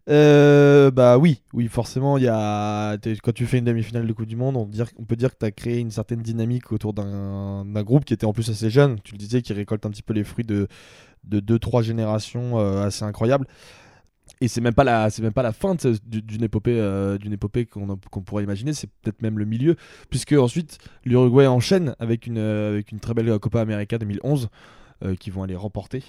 Euh, bah oui, oui, forcément, y a quand tu fais une demi-finale de Coupe du Monde, on, peut dire que tu as créé une certaine dynamique autour d'un groupe qui était en plus assez jeune. Tu le disais, qui récolte un petit peu les fruits de de deux trois générations euh, assez incroyables. Et c'est même la même pas la fin d'une épopée euh, qu'on pourrait imaginer. C'est peut-être même le milieu, puisque ensuite l'Uruguay enchaîne avec une avec une très belle Copa América 2011 euh, qui vont aller remporter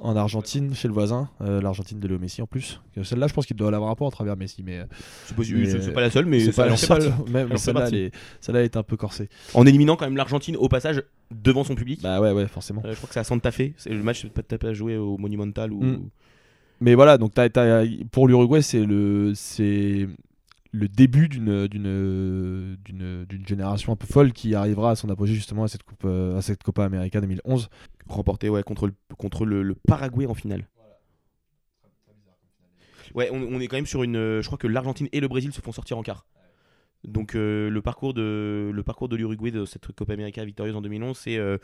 en Argentine, chez le voisin, euh, l'Argentine de Léo Messi en plus. Celle-là, je pense qu'il doit l'avoir un peu à travers Messi, mais euh, C'est possible, euh, pas la seule, mais c'est pas la seule. Même celle-là, elle est- un peu corsée. En éliminant quand même l'Argentine au passage devant son public. Bah ouais, ouais, forcément. Euh, je crois que c'est à Santa Fe. C'est le match peut-être pas joué au Monumental ou. Mm. Mais voilà, donc pour l'Uruguay, c'est le, c'est le début d'une, d'une, d'une, d'une génération un peu folle qui arrivera à son apogée justement à cette coupe, à cette Copa América 2011. Remporté ouais, contre, le, contre le, le Paraguay en finale. Ouais, on, on est quand même sur une. euh, Je crois que l'Argentine et le Brésil se font sortir en quart. Donc euh, le parcours de le parcours de l'Uruguay de cette Copa América victorieuse en 2011, c'est euh,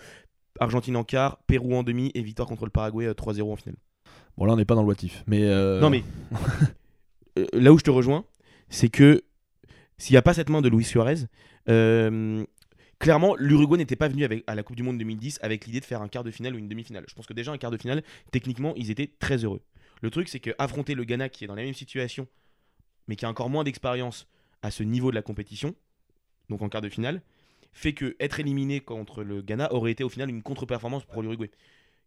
Argentine en quart, Pérou en demi et victoire contre le Paraguay euh, 3-0 en finale. Bon là, on n'est pas dans le Watif, mais euh, Non mais là où je te rejoins, c'est que s'il n'y a pas cette main de Luis Suarez, clairement l'Uruguay n'était pas venu avec, à la Coupe du Monde 2010 avec l'idée de faire un quart de finale ou une demi-finale. Je pense que déjà un quart de finale, techniquement, ils étaient très heureux. Le truc, c'est que affronter le Ghana qui est dans la même situation, mais qui a encore moins d'expérience à ce niveau de la compétition, donc en quart de finale, fait que être éliminé contre le Ghana aurait été au final une contre-performance pour l'Uruguay,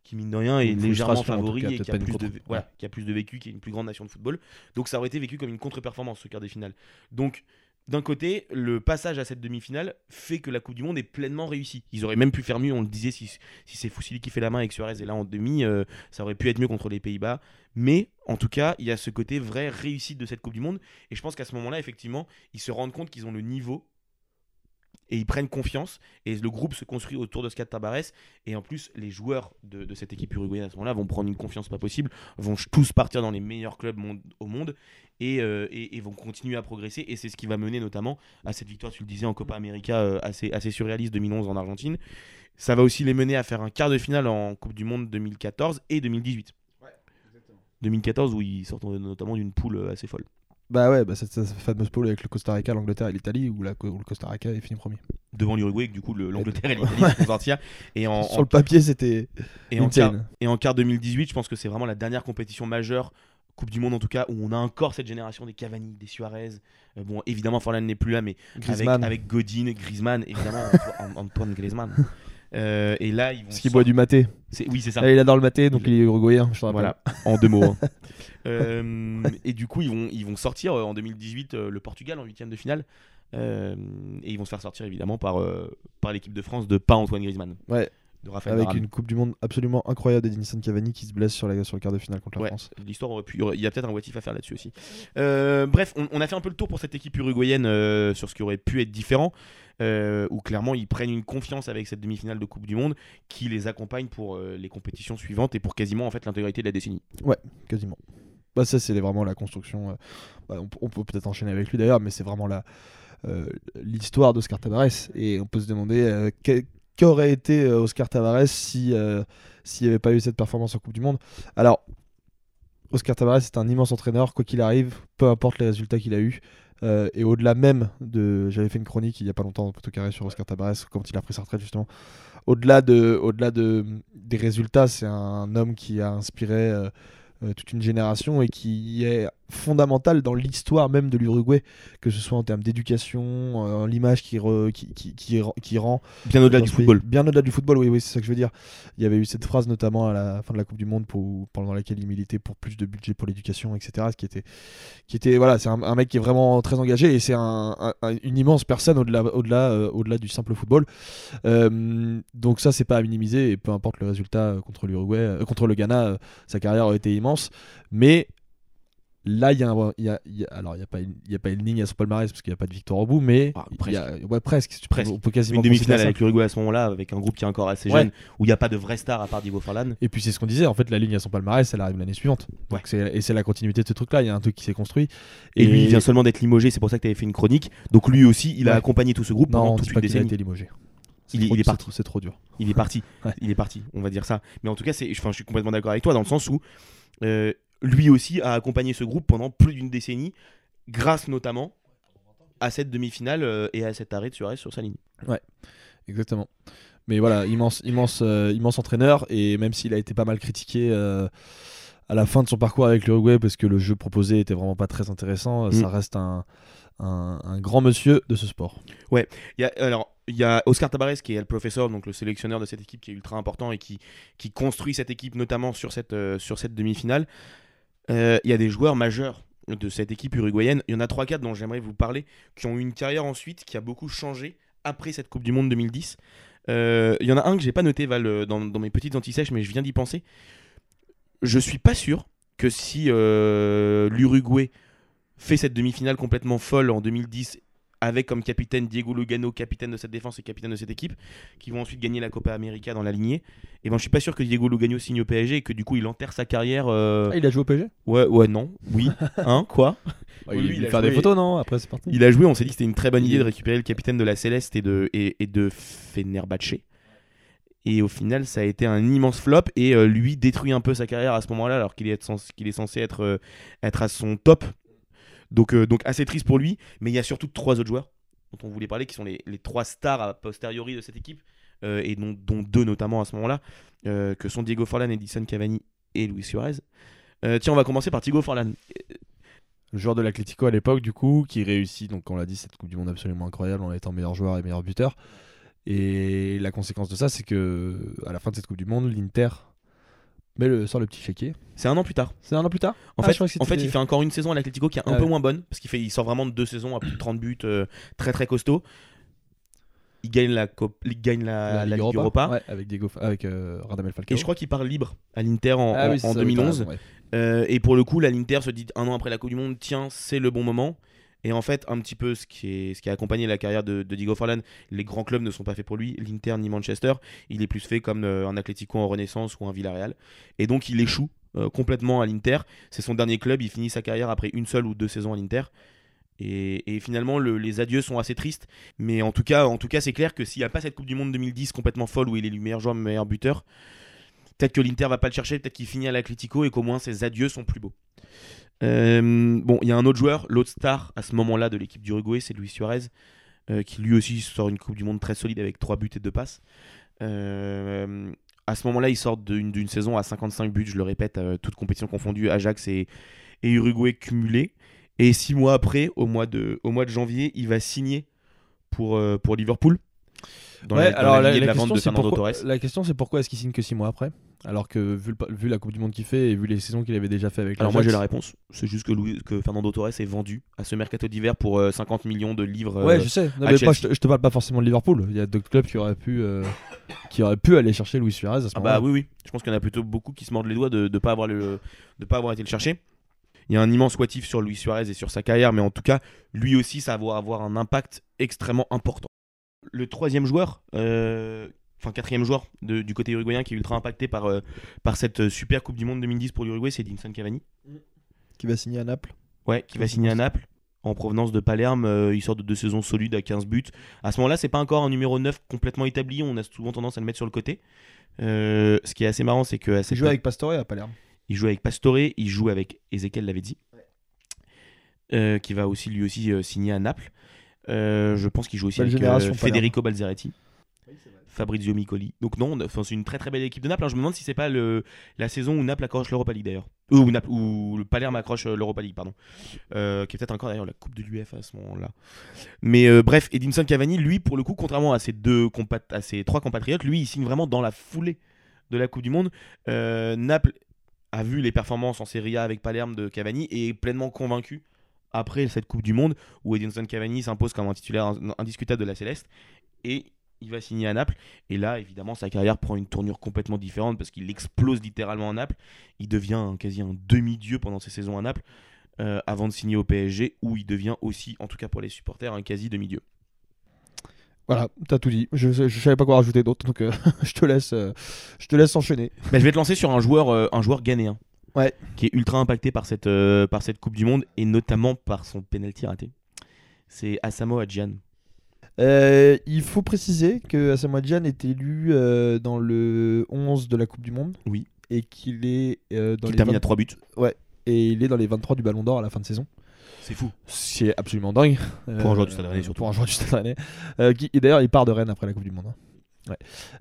qui mine de rien est Une légèrement favori cas, et qui a, plus de, voilà, qui a plus de vécu, qui est une plus grande nation de football. Donc ça aurait été vécu comme une contre-performance ce quart de finale. Donc d'un côté, le passage à cette demi-finale fait que la Coupe du Monde est pleinement réussie. Ils auraient même pu faire mieux, on le disait, si, c'est Foussili qui fait la main et que Suarez est là en demi, euh, ça aurait pu être mieux contre les Pays-Bas. Mais en tout cas, il y a ce côté vrai réussite de cette Coupe du Monde. Et je pense qu'à ce moment-là, effectivement, ils se rendent compte qu'ils ont le niveau et ils prennent confiance. Et le groupe se construit autour de Tabares. Et en plus, les joueurs de, de cette équipe uruguayenne à ce moment-là vont prendre une confiance pas possible, vont tous partir dans les meilleurs clubs monde- au monde et, euh, et- et vont continuer à progresser. Et c'est ce qui va mener notamment à cette victoire, tu le disais, en Copa América euh, assez, assez surréaliste 2011 en Argentine. Ça va aussi les mener à faire un quart de finale en Coupe du Monde 2014 et 2018. 2014 où ils sortent notamment d'une poule euh, assez folle. Bah ouais, bah cette, cette fameuse pôle avec le Costa Rica, l'Angleterre et l'Italie, où, la- où le Costa Rica est fini premier. Devant l'Uruguay, du coup le- l'Angleterre et l'Italie se font sortir. Et en, Sur en- le papier, c'était et en quart, et en quart 2018, je pense que c'est vraiment la dernière compétition majeure, Coupe du Monde en tout cas, où on a encore cette génération des Cavani, des Suarez. Euh, bon, évidemment, Forlan n'est plus là, mais avec, avec Godin, Griezmann, évidemment, Anto- Antoine Griezmann. Euh, et là, ils vont. parce qu'il boit du maté. Oui, c'est ça. Là, il adore le maté, donc il est uruguayen, je te rappelle. Voilà, en deux mots. hein. Euh, et du coup, ils vont, ils vont sortir euh, en 2018 euh, le Portugal en huitième de finale. Euh, et ils vont se faire sortir évidemment par, par l'équipe de France de pas Antoine Griezmann. Ouais. De Raphaël Avec Varane. une Coupe du Monde absolument incroyable d'Edinson Cavani qui se blesse sur, la, sur le quart de finale contre la France. l'histoire aurait pu. Il y a peut-être un what if à faire là-dessus aussi. Bref, on, on a fait un peu le tour pour cette équipe uruguayenne sur ce qui aurait pu être différent. Euh, où clairement ils prennent une confiance avec cette demi-finale de Coupe du Monde qui les accompagne pour euh, les compétitions suivantes et pour quasiment en fait l'intégralité de la décennie. quasiment. Bah ça c'est vraiment la construction. euh, bah, on, peut peut-être enchaîner avec lui d'ailleurs, mais c'est vraiment la euh, l'histoire d'Oscar Tavares et on peut se demander qu'aurait été Oscar Tavares si s'il n'y avait pas eu cette performance en Coupe du Monde? Alors Oscar Tavares est un immense entraîneur, quoi qu'il arrive, peu importe les résultats qu'il a eu. Euh, et au-delà même de, j'avais fait une chronique il y a pas longtemps Poteau Carré sur Oscar Tavares quand il a pris sa retraite justement. Au-delà de, au-delà de des résultats, c'est un homme qui a inspiré euh, euh, toute une génération et qui est fondamental dans l'histoire même de l'Uruguay, que ce soit en termes d'éducation, euh, l'image qui, qui, qui, qui, rend- qui rend Bien au-delà du football. Bien au-delà du football, oui, oui, c'est ça que je veux dire. Il y avait eu cette phrase notamment à la fin de la Coupe du Monde pour, pendant laquelle il militait pour plus de budget pour l'éducation, etc. Ce qui était, qui était voilà, c'est un, un mec qui est vraiment très engagé et c'est un- un- un- une immense personne au-delà, au-delà, euh, au-delà du simple football. Euh, donc ça, c'est pas à minimiser et peu importe le résultat contre l'Uruguay, contre le Ghana, sa carrière a été immense, mais Là, il y a, y a- il y a- alors il y a pas il y a pas une ligne à son palmarès parce qu'il n'y a pas de victoire au bout, mais Ah, y a, ouais, presque. Presque. On peut quasiment Une demi-finale avec l'Uruguay à ce moment-là, avec un groupe qui est encore assez Ouais. jeune, où il n'y a pas de vraie star à part Diego Forlan. Et puis c'est ce qu'on disait, en fait la ligne à son palmarès, elle arrive l'année suivante. Ouais. et c'est la continuité de ce truc-là, il y a un truc qui s'est construit. Et, lui, il vient seulement d'être limogé, c'est pour ça que tu avais fait une chronique. Donc lui aussi, il a accompagné tout ce groupe Non, pendant toute une décennie. été limogé. Il est- trop- il est c'est parti. C'est trop dur. Il est parti. Ouais. Il est parti, on va dire ça. Mais en tout cas, je suis complètement d'accord avec toi dans le sens où euh, lui aussi a accompagné ce groupe pendant plus d'une décennie, grâce notamment à cette demi-finale euh, et à cet arrêt de Suarez sur sa ligne. Exactement. Mais voilà, immense, immense, euh, immense entraîneur. Et même s'il a été pas mal critiqué euh, à la fin de son parcours avec l'Uruguay parce que le jeu proposé était vraiment pas très intéressant, euh, Mm. ça reste un, un, un grand monsieur de ce sport. Y a, alors, il y a Oscar Tabarez qui est le professeur, donc le sélectionneur de cette équipe qui est ultra important et qui, qui construit cette équipe notamment sur cette, euh, sur cette demi-finale. Euh, Il y a des joueurs majeurs de cette équipe uruguayenne. Il y en a 3-4 dont j'aimerais vous parler, qui ont eu une carrière ensuite qui a beaucoup changé après cette Coupe du Monde 2010. Euh, Il y en a un que j'ai pas noté Val euh, dans, mes petites antisèches, mais je viens d'y penser. Je suis pas sûr que si l'Uruguay fait cette demi-finale complètement folle en 2010 avec comme capitaine Diego Lugano, capitaine de cette défense et capitaine de cette équipe, qui vont ensuite gagner la Copa América dans la lignée. Et ben je suis pas sûr que Diego Lugano signe au PSG et que du coup il enterre sa carrière. euh, Ah, il a joué au PSG Ouais, ouais, non, oui, hein, quoi? Il, Oui, il il a faire joué- des photos, non? Après, c'est parti. Il a joué, on s'est dit que c'était une très bonne idée de récupérer le capitaine de la Céleste et de, et, et de Fenerbahçe. Et au final, ça a été un immense flop et euh, lui détruit un peu sa carrière à ce moment-là, alors qu'il est, qu'il est censé être, euh, être à son top. Donc, euh, donc assez triste pour lui. Mais il y a surtout trois autres joueurs dont on voulait parler, qui sont les, trois stars a posteriori de cette équipe, euh, et dont, deux notamment à ce moment-là, euh, que sont Diego Forlan, Edison Cavani et Luis Suarez. Tiens, on va commencer par Diego Forlan. Le joueur de l'Atlético à l'époque, du coup, qui réussit, donc on l'a dit, cette Coupe du Monde absolument incroyable en étant meilleur joueur et meilleur buteur. Et la conséquence de ça, c'est que à la fin de cette Coupe du Monde, l'Inter met le, sort le petit chéquier. C'est un an plus tard. C'est un an plus tard En Ah, fait, en fait, il fait encore une saison à l'Atlético qui est un Ah peu ouais. moins bonne parce qu'il fait, il sort vraiment de deux saisons à plus de 30 buts, euh, très très costaud. Il gagne la, Cop- il gagne la, la Ligue Europa. Ouais, avec, Diego, avec euh, Radamel Falcao. Et je crois qu'il part libre à l'Inter en, Ah en- oui, c'est en ça, 2011. t'as raison, ouais. Euh, et pour le coup, là, l'Inter se dit un an après la Coupe du Monde, tiens, c'est le bon moment. Et en fait, un petit peu ce qui, a accompagné la carrière de, Diego Forlan, les grands clubs ne sont pas faits pour lui, l'Inter ni Manchester. Il est plus fait comme euh, un Atlético en Renaissance ou un Villarreal. Et donc, il échoue euh, complètement à l'Inter. C'est son dernier club, il finit sa carrière après une seule ou deux saisons à l'Inter. Et, finalement, le- les adieux sont assez tristes. Mais en tout cas, c'est clair que s'il n'y a pas cette Coupe du Monde 2010 complètement folle où il est le meilleur joueur, meilleur buteur, peut-être que l'Inter va pas le chercher, peut-être qu'il finit à l'Atlético et qu'au moins ses adieux sont plus beaux. Euh, bon, il y a un autre joueur, l'autre star à ce moment-là de l'équipe d'Uruguay, c'est Luis Suarez, euh, qui lui aussi sort une Coupe du Monde très solide avec 3 buts et 2 passes. Euh, à ce moment-là, il sort d'une saison à 55 buts, je le répète, toutes compétitions confondues, Ajax et, Uruguay cumulés. Et 6 mois après, au mois, de, janvier, il va signer pour Liverpool. Dans Ouais, la, dans alors la de la la vente question, de c'est Fernando pourquoi, Torres. la question c'est pourquoi est-ce qu'il signe que 6 mois après? Alors que vu, le- vu la Coupe du Monde qu'il fait et vu les saisons qu'il avait déjà fait avec Alors moi j'ai la réponse, c'est juste que, Louis- que Fernando Torres est vendu à ce mercato d'hiver pour euh, 50 millions de livres. Ouais, euh, je sais. Non, mais je, te, je te parle pas forcément de Liverpool. Il y a d'autres clubs qui auraient pu, euh, qui auraient pu aller chercher Luis Suarez à ce Ah moment-là. bah oui oui, je pense qu'il y en a plutôt beaucoup qui se mordent les doigts de ne pas avoir le de pas avoir été le chercher. Il y a un immense what if sur Luis Suarez et sur sa carrière, mais en tout cas, lui aussi, ça va avoir un impact extrêmement important. Le troisième joueur, euh, enfin quatrième joueur de- du côté uruguayen qui est ultra impacté par, euh, par cette euh, super Coupe du Monde 2010 pour l'Uruguay, c'est Edinson Cavani. Qui va signer à Naples. Ouais, qui va signer à Naples en provenance de Palerme. euh, il sort de deux saisons solides à 15 buts. À ce moment-là, c'est pas encore un numéro 9 complètement établi. On a souvent tendance à le mettre sur le côté. Ce qui est assez marrant, c'est que Il joue avec Pastore à Palerme. il joue avec Pastore, il joue avec Ezequiel Lavezzi, euh, qui va aussi lui aussi signer à Naples. Euh, je pense qu'il joue aussi Belle avec génération, euh. Federico Balzaretti. Fabrizio Micoli. Donc non, enfin, c'est une très très belle équipe de Naples. hein. Je me demande si c'est pas le, la saison où Naples accroche l'Europa League d'ailleurs. Euh, Ou, Naples, ou le Palerme accroche euh, l'Europa League, pardon. Euh, qui est peut-être encore d'ailleurs la Coupe de l'UEFA à ce moment-là. Mais euh, bref, Edinson Cavani, lui, pour le coup, contrairement à ses, deux compat à ses trois compatriotes, lui, il signe vraiment dans la foulée de la Coupe du Monde. Euh, Naples a vu les performances en Serie A avec Palerme de Cavani et est pleinement convaincu après cette Coupe du Monde où Edinson Cavani s'impose comme un titulaire indiscutable de la Céleste et il va signer à Naples et là évidemment sa carrière prend une tournure complètement différente parce qu'il explose littéralement à Naples il devient un- quasi un demi-dieu pendant ses saisons à Naples euh, avant de signer au PSG, où il devient aussi, en tout cas pour les supporters, un quasi demi-dieu. Voilà, t'as tout dit. Je, je, savais pas quoi rajouter d'autre, donc euh, je te laisse, euh, je te laisse enchaîner. Mais je vais te lancer sur un joueur, un joueur ghanéen, Ouais. qui est ultra impacté par cette, euh, par cette Coupe du Monde et notamment par son penalty raté. C'est Asamo Adjian. Euh, il faut préciser que Asamoah Gyan est élu euh, dans le 11 de la Coupe du Monde. Oui. Et qu'il est dans Qui les termine 20 à 3 buts. et il est dans les 23 du Ballon d'Or à la fin de saison. C'est fou. C'est absolument dingue. Pour un joueur du Stade Rennais, surtout. Pour un joueur du Stade Rennais. Et d'ailleurs, il part de Rennes après la Coupe du Monde. hein. Ouais.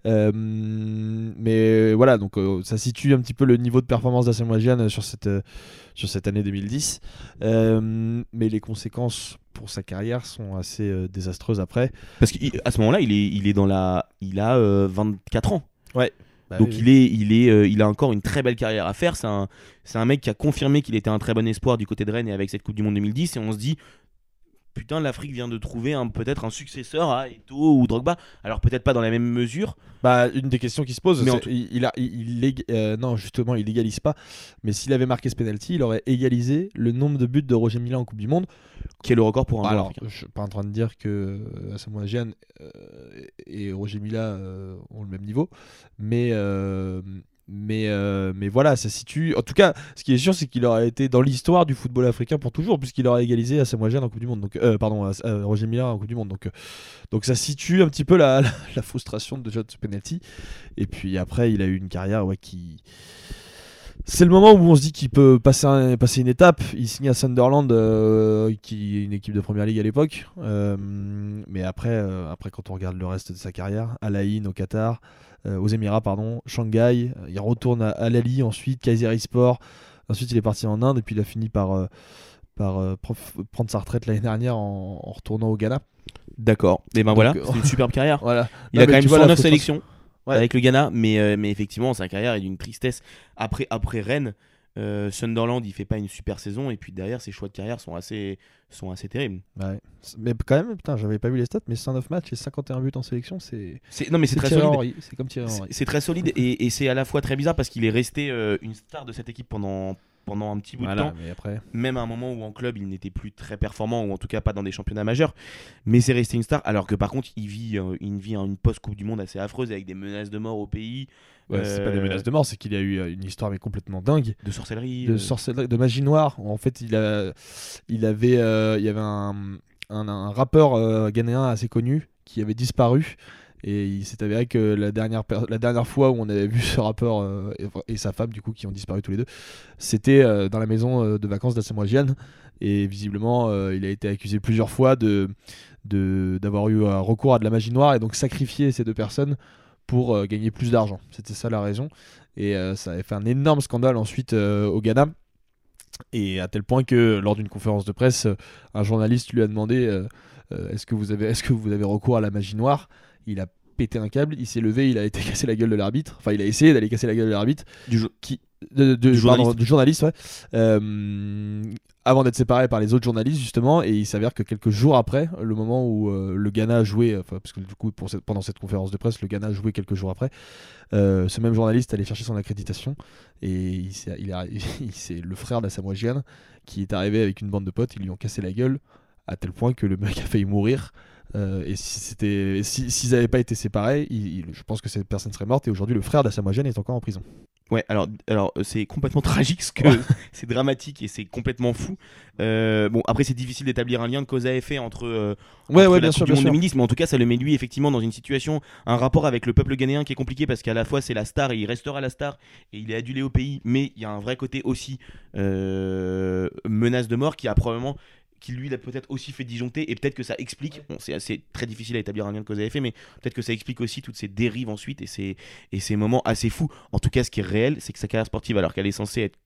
Euh, mais voilà, donc euh, ça situe un petit peu le niveau de performance d'Asamoah Gyan sur cette, euh, sur cette année 2010. Euh, mais les conséquences pour sa carrière sont assez euh, désastreuses après. Parce qu'à ce moment-là, il est, il est dans la, il a euh, 24 ans. Bah Donc il est, il est, euh, il a encore une très belle carrière à faire. C'est un, c'est un mec qui a confirmé qu'il était un très bon espoir du côté de Rennes et avec cette Coupe du Monde 2010. Et on se dit, putain, l'Afrique vient de trouver un, peut-être un successeur à Eto'o ou Drogba. Alors peut-être pas dans la même mesure. Bah, une des questions qui se pose, Mais c'est- tout- il, il a, il, il lég- euh, non justement, il légalise pas. Mais s'il avait marqué ce penalty, il aurait égalisé le nombre de buts de Roger Mila en Coupe du Monde. Qui est le record pour un joueur Alors, africain. je suis pas en train de dire que euh, Asamoah Gyan euh, et Roger Mila euh, ont le même niveau, mais euh, mais euh, mais voilà, ça situe. En tout cas, ce qui est sûr, c'est qu'il aurait été dans l'histoire du football africain pour toujours, puisqu'il aurait égalisé Asamoah Gyan en Coupe du Monde. Donc, euh, pardon, As- euh, Roger Mila en Coupe du Monde. Donc, euh, donc ça situe un petit peu la, frustration de John penalty. Et puis après, il a eu une carrière ouais, qui c'est le moment où on se dit qu'il peut passer, passer une étape. Il signe à Sunderland, qui est une équipe de première ligue à l'époque. Mais après, après, quand on regarde le reste de sa carrière, Al Ain au Qatar, aux Émirats, pardon, Shanghai, euh, il retourne à Al Ahly ensuite, Kayseri Sport. Ensuite, il est parti en Inde et puis il a fini par, euh, par euh, prendre sa retraite l'année dernière en, en retournant au Ghana. D'accord. Et ben Donc, voilà, euh, c'est une superbe carrière. Voilà. Il Non, a quand même tu vois la 109 frustration. sélections Ouais. avec le Ghana, mais, euh, mais effectivement, sa carrière est d'une tristesse. Après, après Rennes, euh, Sunderland, il fait pas une super saison, et puis derrière, ses choix de carrière sont assez, sont assez terribles. Ouais. Mais quand même, putain, j'avais pas vu les stats, mais 109 matchs et 51 buts en sélection, c'est non, mais c'est très solide. C'est comme C'est, très solide, et, et c'est à la fois très bizarre parce qu'il est resté euh, une star de cette équipe pendant, pendant un petit bout de temps. Voilà, mais après. même à un moment où en club il n'était plus très performant ou en tout cas pas dans des championnats majeurs mais c'est resté une star alors que par contre il vit euh, il vit une post coupe du monde assez affreuse avec des menaces de mort au pays Ouais, c'est pas des Euh, menaces de mort, c'est qu'il y a eu euh, une histoire mais complètement dingue de sorcellerie de euh, sorcellerie, de magie noire. En fait, il a, il avait, euh, il y avait un, un, un rappeur euh, ghanéen assez connu qui avait disparu. Et il s'est avéré que la dernière, la dernière fois où on avait vu ce rappeur euh, et, sa femme, du coup, qui ont disparu tous les deux, c'était euh, dans la maison euh, de vacances Gyan. Et visiblement, il a été accusé plusieurs fois de de- d'avoir eu recours à de la magie noire et donc sacrifier ces deux personnes pour gagner plus d'argent. C'était ça la raison. Et ça avait fait un énorme scandale ensuite au Ghana. Et à tel point que lors d'une conférence de presse, un journaliste lui a demandé est-ce que est-ce que vous avez recours à la magie noire? Il a pété un câble, il s'est levé, il a été cassé la gueule de l'arbitre. Enfin, il a essayé d'aller casser la gueule de l'arbitre du jeu qui de, de- Du pardon, journaliste. du journaliste, ouais. Euh, avant d'être séparé par les autres journalistes justement et il s'avère que quelques jours après le moment où euh, le Ghana jouait enfin parce que du coup pour cette- pendant cette conférence de presse le Ghana jouait quelques jours après euh, ce même journaliste allait chercher son accréditation et il s'est- il a- il- c'est le frère d'Asamoah Gyan qui est arrivé avec une bande de potes ils lui ont cassé la gueule à tel point que le mec a failli mourir Euh, et si c'était si- s'ils n'avaient pas été séparés il- il- je pense que cette personne serait morte et aujourd'hui le frère d'Asamoah Gyan est encore en prison. Ouais alors alors euh, c'est complètement tragique ce que c'est dramatique et c'est complètement fou. Euh, bon après c'est difficile d'établir un lien de cause à effet entre euh, ouais entre ouais la bien Coupe sûr du bien Monde sûr. 2010, mais en tout cas, ça le met lui effectivement dans une situation, un rapport avec le peuple ghanéen qui est compliqué parce qu'à la fois c'est la star et il restera la star et il est adulé au pays, mais il y a un vrai côté aussi euh, menace de mort qui a probablement qui lui l'a peut-être aussi fait disjoncter et peut-être que ça explique, bon, c'est assez très difficile à établir un lien de cause à effet, mais peut-être que ça explique aussi toutes ces dérives ensuite et ces, et ces moments assez fous. En tout cas, ce qui est réel, c'est que sa carrière sportive, alors qu'elle est censée être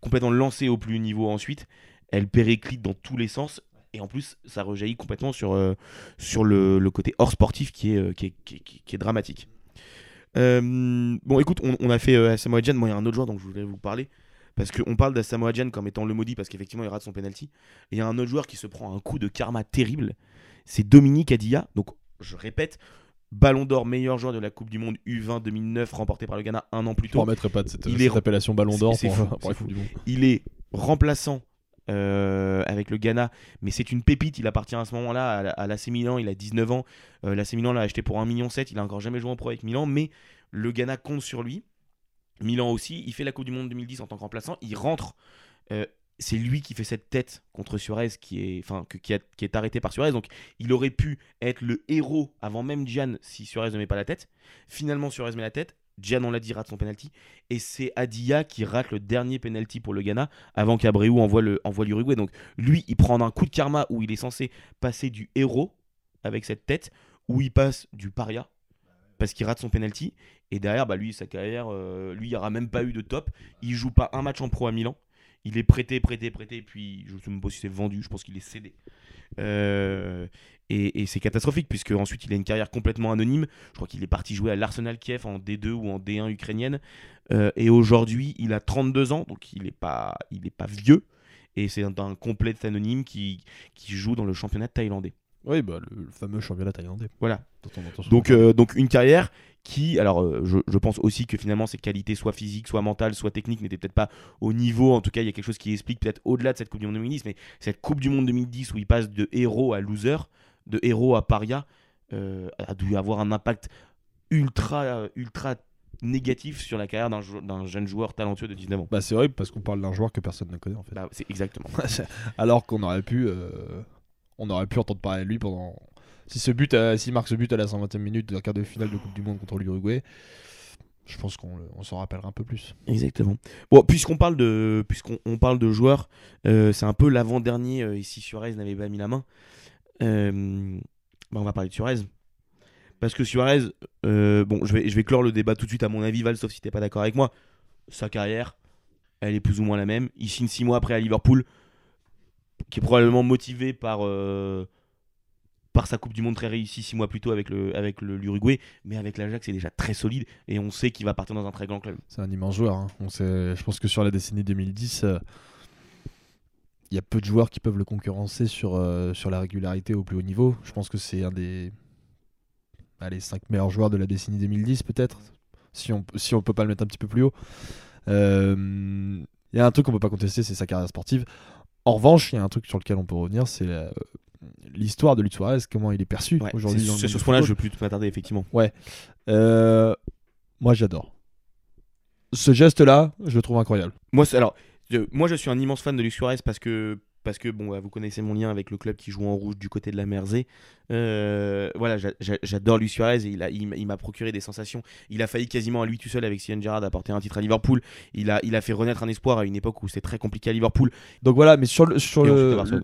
complètement lancée au plus haut niveau ensuite, elle périclite dans tous les sens et en plus ça rejaillit complètement sur, euh, sur le, le côté hors sportif qui est, euh, qui est, qui est- qui dramatique. Euh, bon écoute, on, on a fait Asamoah Gyan, moi il y a un autre joueur dont je voulais vous parler, parce qu'on parle d'Asamoah Gyan comme étant le maudit, parce qu'effectivement il rate son penalty, et il y a un autre joueur qui se prend un coup de karma terrible, c'est Dominique Adia, donc je répète, Ballon d'or meilleur joueur de la Coupe du Monde U20 2009 remporté par le Ghana un an plus tôt. pas de cette, Il cette est- appellation Ballon d'Or pour, fou, pour du Monde. Il est remplaçant euh, avec le Ghana, mais c'est une pépite. Il appartient à ce moment-là à, à l'AC Milan. Il a 19 ans. Euh, L'AC Milan l'a acheté pour 1,7 million. Il a encore jamais joué en pro avec Milan, mais le Ghana compte sur lui. Milan aussi. Il fait la Coupe du Monde 2010 en tant que remplaçant. Il rentre. Euh, c'est lui qui fait cette tête contre Suarez qui est, enfin, qui, est arrêté par Suarez. Donc il aurait pu être le héros avant même Gian si Suarez ne met pas la tête. Finalement, Suarez met la tête. Gian, on l'a dit, rate son penalty. Et c'est Adia qui rate le dernier penalty pour le Ghana avant qu'Abreu envoie l'Uruguay. Donc lui, il prend un coup de karma où il est censé passer du héros avec cette tête, où il passe du paria parce qu'il rate son penalty. Et derrière, bah, lui, sa carrière, euh, lui, il n'y aura même pas eu de top. Il joue pas un match en pro à Milan. Il est prêté, prêté, prêté, puis je ne sais même pas si c'est vendu, je pense qu'il est cédé. Euh, et et c'est catastrophique, puisque ensuite il a une carrière complètement anonyme. Je crois qu'il est parti jouer à l'Arsenal Kiev en D2 ou en D1 ukrainienne. Euh, et aujourd'hui, il a 32 ans, donc il n'est pas, pas vieux. Et c'est un, un complet anonyme qui, qui joue dans le championnat thaïlandais. Oui, bah, le, le fameux championnat thaïlandais. Voilà. Donc, euh, donc une carrière qui, alors euh, je, je pense aussi que finalement ses qualités, soit physiques, soit mentales, soit techniques, n'étaient peut-être pas au niveau. En tout cas, il y a quelque chose qui explique peut-être au-delà de cette Coupe du Monde 2010, mais cette Coupe du Monde 2010 où il passe de héros à loser, de héros à paria, euh, a dû avoir un impact ultra, ultra négatif sur la carrière d'un jou- d'un jeune joueur talentueux de 19 ans. Bah, c'est horrible parce qu'on parle d'un joueur que personne ne connaît en fait. Bah, c'est exactement. Alors qu'on aurait pu, euh, on aurait pu entendre parler de lui pendant. Si ce but, euh, s'il marque ce but à la 120e minute de la quart de finale de Coupe du Monde contre l'Uruguay, je pense qu'on s'en rappellera un peu plus. Exactement. Bon, puisqu'on parle de, puisqu'on on parle de joueurs, euh, c'est un peu l'avant-dernier. euh, ici, Suarez n'avait pas mis la main. Bah, on va parler de Suarez. Parce que Suarez, bon, je vais, je clore le débat tout de suite à mon avis, Val, sauf si t'es pas d'accord avec moi. Sa carrière, elle est plus ou moins la même. Il signe 6 mois après à Liverpool, qui est probablement motivé par, euh, par sa Coupe du Monde très réussie 6 mois plus tôt avec le avec le- l'Uruguay, mais avec l'Ajax c'est déjà très solide et on sait qu'il va partir dans un très grand club. C'est un immense joueur. hein. On sait, je pense que sur la décennie 2010, euh, il y a peu de joueurs qui peuvent le concurrencer sur, euh, sur la régularité au plus haut niveau. Je pense que c'est un des allez, 5 meilleurs joueurs de la décennie 2010 peut-être, si on, si on peut pas le mettre un petit peu plus haut. Il y a un truc qu'on peut pas contester, c'est sa carrière sportive. En revanche, il y a un truc sur lequel on peut revenir, c'est la- l'histoire de Luis Suarez, comment il est perçu Ouais, aujourd'hui. c'est- dans sur ce point-là, je football. veux plus m'attarder, effectivement. Euh, moi, j'adore. Ce geste-là, je le trouve incroyable. Moi, c'est- alors, je, moi, je suis un immense fan de Luis Suarez parce que, parce que bon, bah, vous connaissez mon lien avec le club qui joue en rouge du côté de la Merzey. Euh, voilà, j'a- j'a- j'adore Luis Suarez et il, a- il m'a- procuré des sensations. Il a failli quasiment à lui tout seul avec Steven Gerrard apporter un titre à Liverpool. Il a, il a fait renaître un espoir à une époque où c'était très compliqué à Liverpool. Donc voilà, mais sur le, sur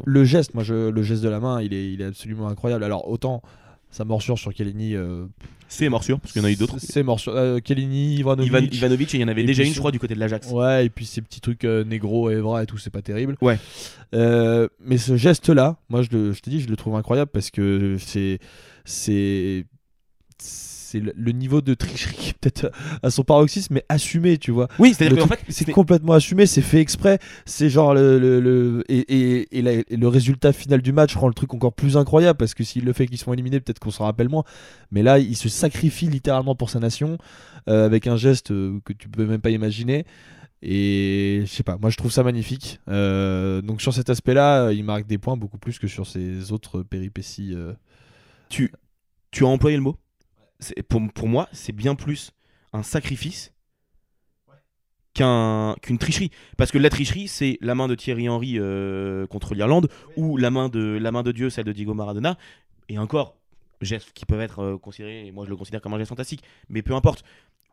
le, geste, moi, je, le geste de la main, il est, il est absolument incroyable. Alors, autant sa morsure sur Kellini, euh, C'est morsure, parce qu'il y en a eu d'autres. C'est morsure. Euh, Kellini, Ivanovic. Ivan, Ivanovic, et il y en avait Et déjà une, je crois, du côté de l'Ajax. Ouais, et puis ces petits trucs euh, négro, Evra et tout, c'est pas terrible. Ouais. Euh, mais ce geste-là, moi, je, le, je te dis, je le trouve incroyable parce que c'est. C'est. C'est le, le niveau de tricherie qui est peut-être à son paroxysme, mais assumé, tu vois. Oui, c'est-à-dire qu'en fait, c'est complètement assumé, c'est fait exprès. C'est genre le, le, le- et, et, et, la- et le résultat final du match rend le truc encore plus incroyable parce que s'il le fait qu'ils sont éliminés, peut-être qu'on s'en rappelle moins. Mais là, il se sacrifie littéralement pour sa nation euh, avec un geste euh, que tu peux même pas imaginer. Et je sais pas, moi je trouve ça magnifique. Euh, donc sur cet aspect-là, il marque des points beaucoup plus que sur ses autres péripéties. tu, tu as employé le mot? Pour, pour moi, c'est bien plus un sacrifice qu'un- qu'une tricherie. Parce que la tricherie, c'est la main de Thierry Henry euh, contre l'Irlande, ou la main, de, la main de Dieu, celle de Diego Maradona, et encore, gestes qui peuvent être euh, considérés, et moi je le considère comme un geste fantastique, mais peu importe,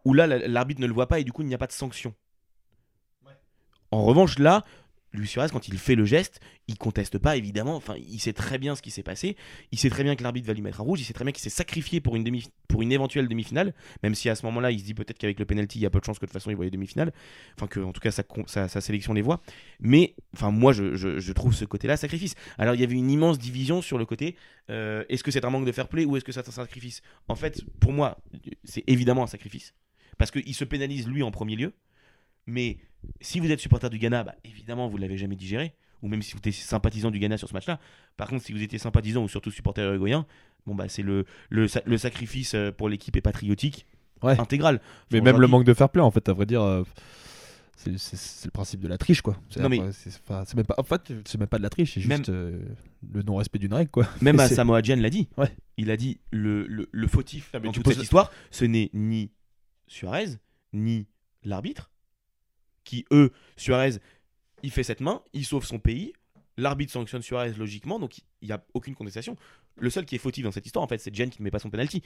où là, la- l'arbitre ne le voit pas, et du coup, il n'y a pas de sanction. En revanche, là, Luis Suarez, quand il fait le geste, il conteste pas, évidemment, enfin, il sait très bien ce qui s'est passé, il sait très bien que l'arbitre va lui mettre un rouge, il sait très bien qu'il s'est sacrifié pour une, demi pour une éventuelle demi-finale, même si à ce moment-là, il se dit peut-être qu'avec le penalty, il y a peu de chances que de toute façon il voit les demi-finales, enfin que en tout cas sa, sélection les voit. Mais enfin moi, je trouve ce côté-là sacrifice. Alors il y avait une immense division sur le côté, euh, est-ce que c'est un manque de fair play ou est-ce que c'est un sacrifice? En fait, pour moi, c'est évidemment un sacrifice, parce qu'il se pénalise lui en premier lieu, mais si vous êtes supporter du Ghana, bah, évidemment vous l'avez jamais digéré ou même si vous étiez sympathisant du Ghana sur ce match-là. Par contre, si vous étiez sympathisant ou surtout supporter uruguayen, bon bah c'est le, le, le sacrifice euh, pour l'équipe est patriotique Ouais. intégral. Mais même le manque de fair play, en fait, à vrai dire. euh, c'est le principe de la triche quoi. C'est même pas en fait c'est même pas de la triche, c'est Même- juste euh, le non respect d'une règle quoi. Même à Samoa l'a dit. Ouais. Il a dit le, le, le fautif Ah, mais dans toute cette histoire, ce n'est ni Suarez, ni l'arbitre, qui eux, Suarez, il fait cette main, il sauve son pays, l'arbitre sanctionne Suarez logiquement, donc il n'y a aucune contestation. Le seul qui est fautif dans cette histoire, en fait, c'est Jen qui ne met pas son penalty.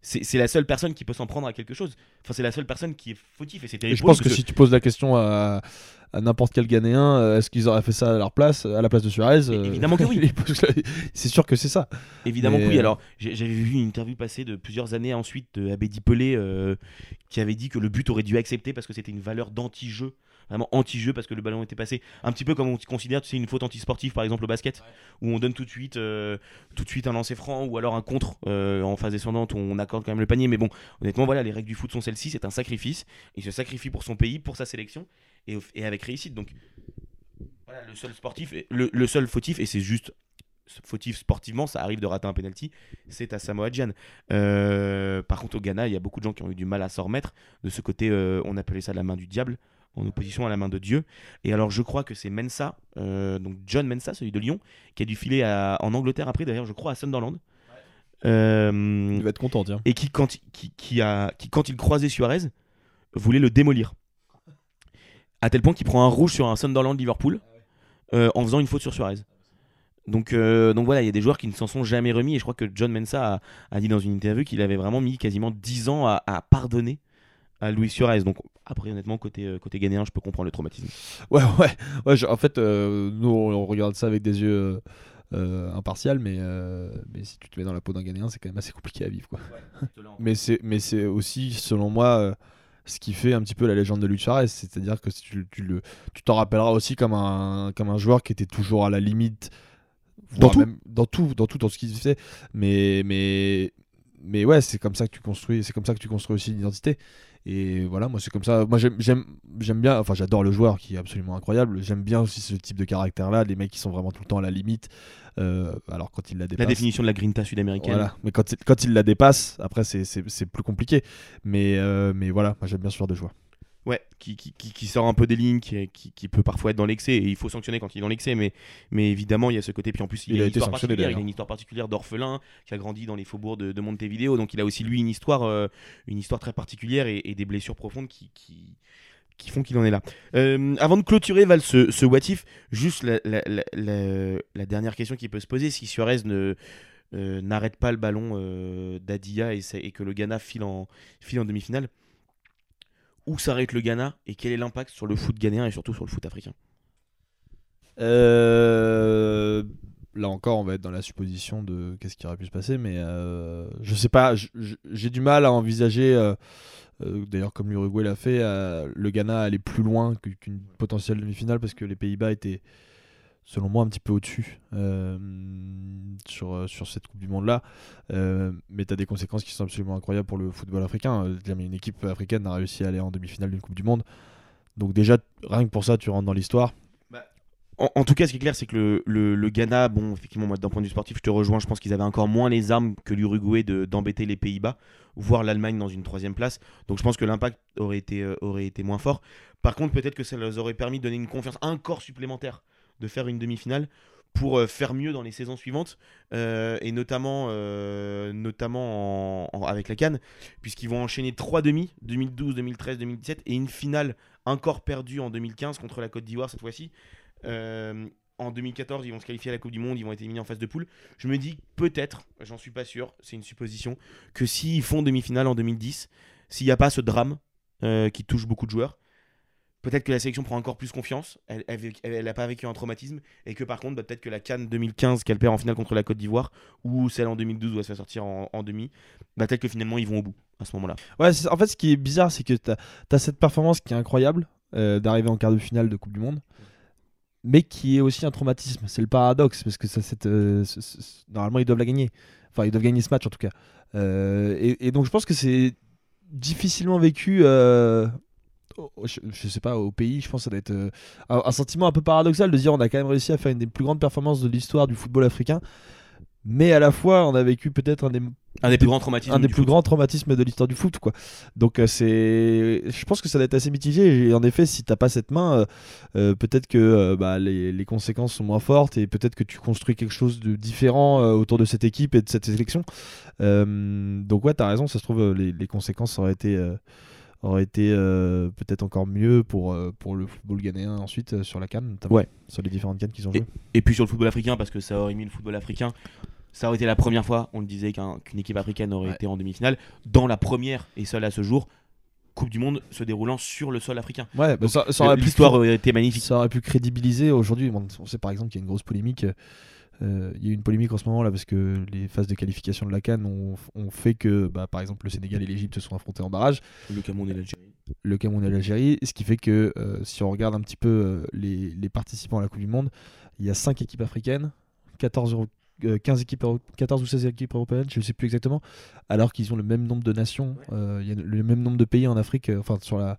C'est la seule personne qui peut s'en prendre à quelque chose. Enfin, c'est la seule personne qui est fautif et c'est Et je pense que si tu poses la question à, à n'importe quel Ghanéen, euh, est-ce qu'ils auraient fait ça à leur place, à la place de Suarez euh, évidemment que oui. c'est sûr que c'est ça. Évidemment Mais- que oui. Alors, j'ai- j'avais vu une interview passer de plusieurs années ensuite de Abedi Pelé euh, qui avait dit que le but aurait dû accepter parce que c'était une valeur d'anti-jeu. Vraiment anti-jeu parce que le ballon était passé. Un petit peu comme on considère, tu sais, une faute anti-sportive par exemple au basket, où on donne tout de suite, euh, tout de suite un lancer franc ou alors un contre euh, en phase descendante où on accorde quand même le panier. Mais bon, honnêtement, voilà, les règles du foot sont celles-ci. C'est un sacrifice. Il se sacrifie pour son pays, pour sa sélection et, et avec réussite. Donc, voilà, le seul sportif, le, le seul fautif, et c'est juste fautif sportivement, ça arrive de rater un penalty, c'est à Samoa Gyan. Euh, par contre, au Ghana, il y a beaucoup de gens qui ont eu du mal à s'en remettre. De ce côté, euh, on appelait ça la main du diable, en opposition à la main de Dieu. Et alors, je crois que c'est Mensa, euh, donc John Mensa, celui de Lyon, qui a dû filer à- en Angleterre après, d'ailleurs, je crois, à Sunderland. Euh, Il va être content, tiens. et qui quand, il- qui, qui a, qui, quand il croisait Suarez, voulait le démolir. À tel point qu'il prend un rouge sur un Sunderland Liverpool euh, en faisant une faute sur Suarez. Donc, euh, donc voilà, il y a des joueurs qui ne s'en sont jamais remis. Et je crois que John Mensa a, a dit dans une interview qu'il avait vraiment mis quasiment 10 ans à, à pardonner à Luis Suarez. Donc après, honnêtement, côté, euh, côté ghanéen, je peux comprendre le traumatisme. Ouais, ouais, ouais. je- en fait, euh, nous on, regarde ça avec des yeux euh, euh, impartials, mais, euh, mais si tu te mets dans la peau d'un Ghanéen, c'est quand même assez compliqué à vivre quoi. Mais c'est, mais c'est aussi, selon moi, ce qui fait un petit peu la légende de Luis Suarez. C'est-à-dire que tu, tu le, tu t'en rappelleras aussi comme un, comme un joueur qui était toujours à la limite. Dans tout. même- dans tout, dans tout, dans ce qu'il faisait. Mais, mais, mais ouais, c'est comme ça que tu construis, c'est comme ça que tu construis aussi une identité. Et voilà, moi c'est comme ça. Moi j'aime, j'aime, j'aime bien. Enfin, j'adore le joueur qui est absolument incroyable. J'aime bien aussi ce type de caractère-là, les mecs qui sont vraiment tout le temps à la limite. Euh, alors quand il la dépasse. La définition de la grinta sud-américaine. Voilà, mais quand il, quand il la dépasse, après c'est, plus compliqué. Mais, euh, mais voilà, moi j'aime bien ce genre de joueur. Ouais, qui, qui, sort un peu des lignes, qui, qui, peut parfois être dans l'excès, et il faut sanctionner quand il est dans l'excès, mais, mais évidemment, il y a ce côté, puis en plus, il, Il a, a une été histoire sanctionné, particulière, il a d'ailleurs. une histoire particulière d'orphelin, qui a grandi dans les faubourgs de, de Montevideo, donc il a aussi, lui, une histoire, euh, une histoire très particulière et, et des blessures profondes qui, qui, qui font qu'il en est là. Euh, avant de clôturer, Val, ce, ce what if, juste la, la, la, la- la dernière question qui peut se poser, si Suarez ne... euh, n'arrête pas le ballon d'Adia et, et que le Ghana file en, file en demi-finale, où s'arrête le Ghana et quel est l'impact sur le foot ghanéen et surtout sur le foot africain Euh, Là encore, on va être dans la supposition de qu'est-ce qui aurait pu se passer, mais euh, je sais pas. J'ai du mal à envisager. euh, euh, D'ailleurs, comme l'Uruguay l'a fait, le Ghana aller plus loin qu'une potentielle demi-finale parce que les Pays-Bas étaient, selon moi, un petit peu au-dessus euh, sur, sur cette Coupe du Monde-là. Euh, mais tu as des conséquences qui sont absolument incroyables pour le football africain. Euh, une équipe africaine n'a réussi à aller en demi-finale d'une Coupe du Monde. Donc, déjà, rien que pour ça, tu rentres dans l'histoire. en, en tout cas, ce qui est clair, c'est que le, le- Ghana, bon, effectivement, moi, d'un point de vue sportif, je te rejoins. Je pense qu'ils avaient encore moins les armes que l'Uruguay de- d'embêter les Pays-Bas, voire l'Allemagne dans une troisième place. Donc, je pense que l'impact aurait été, euh, aurait été moins fort. Par contre, peut-être que ça leur aurait permis de donner une confiance, un corps supplémentaire, de faire une demi-finale pour euh, faire mieux dans les saisons suivantes, euh, et notamment, euh, notamment en- en- avec la Cannes, puisqu'ils vont enchaîner trois demi, 2012, 2013, 2017, et une finale encore perdue en 2015 contre la Côte d'Ivoire cette fois-ci. En 2014, ils vont se qualifier à la Coupe du Monde, ils vont être éliminés en phase de poule. Je me dis peut-être, j'en suis pas sûr, c'est une supposition, que s'ils font demi-finale en 2010, s'il n'y a pas ce drame qui touche beaucoup de joueurs, peut-être que la sélection prend encore plus confiance, elle n'a pas vécu un traumatisme, et que par contre, bah, peut-être que la Cannes 2015 qu'elle perd en finale contre la Côte d'Ivoire, ou celle en 2012 où elle se fait sortir en, demi, bah, peut-être que finalement ils vont au bout à ce moment-là. Ouais, en fait, ce qui est bizarre, c'est que tu as, cette performance qui est incroyable euh, d'arriver en quart de finale de Coupe du Monde, mais qui est aussi un traumatisme. C'est le paradoxe, parce que ça, euh, normalement, ils doivent la gagner. Enfin, ils doivent gagner ce match en tout cas. Euh, et, donc, je pense que c'est difficilement vécu. Je, je sais pas, au pays, je pense que ça doit être euh, un, un sentiment un peu paradoxal de dire on a quand même réussi à faire une des plus grandes performances de l'histoire du football africain, mais à la fois on a vécu peut-être un des Un des plus grands traumatismes. un des du plus foot. grands traumatismes de l'histoire du foot quoi. Donc euh, c'est je pense que ça doit être assez mitigé et en effet si t'as pas cette main euh, euh, peut-être que bah, les, les conséquences sont moins fortes et peut-être que tu construis quelque chose de différent autour de cette équipe et de cette sélection. Donc ouais t'as raison ça se trouve les, les conséquences auraient été auraient été euh, peut-être encore mieux pour, euh, pour le football ghanéen ensuite euh, sur la canne notamment Ouais. sur les différentes cannes qu'ils ont jouées. Et puis sur le football africain, parce que ça aurait mis le football africain, ça aurait été la première fois, on le disait, qu'un- qu'une équipe africaine aurait Ouais. été en demi-finale, dans la première et seule à ce jour, Coupe du Monde se déroulant sur le sol africain. Ouais, bah, ça, ça aurait pu L'histoire aurait été magnifique. Ça aurait pu crédibiliser aujourd'hui. on sait par exemple qu'il y a une grosse polémique. Euh, Il y a eu une polémique en ce moment là parce que les phases de qualification de la Cannes ont, ont fait que, bah, par exemple, le Sénégal et l'Égypte se sont affrontés en barrage, Le Cameroun et l'Algérie. le Cameroun et l'Algérie, ce qui fait que euh, si on regarde un petit peu euh, les, les participants à la Coupe du Monde, il y a 5 équipes africaines, 14, euro- euh, 15 équipes, euro- 14 ou 16 équipes européennes, je ne sais plus exactement, alors qu'ils ont le même nombre de nations, euh, il y a le même nombre de pays en Afrique, euh, enfin sur la,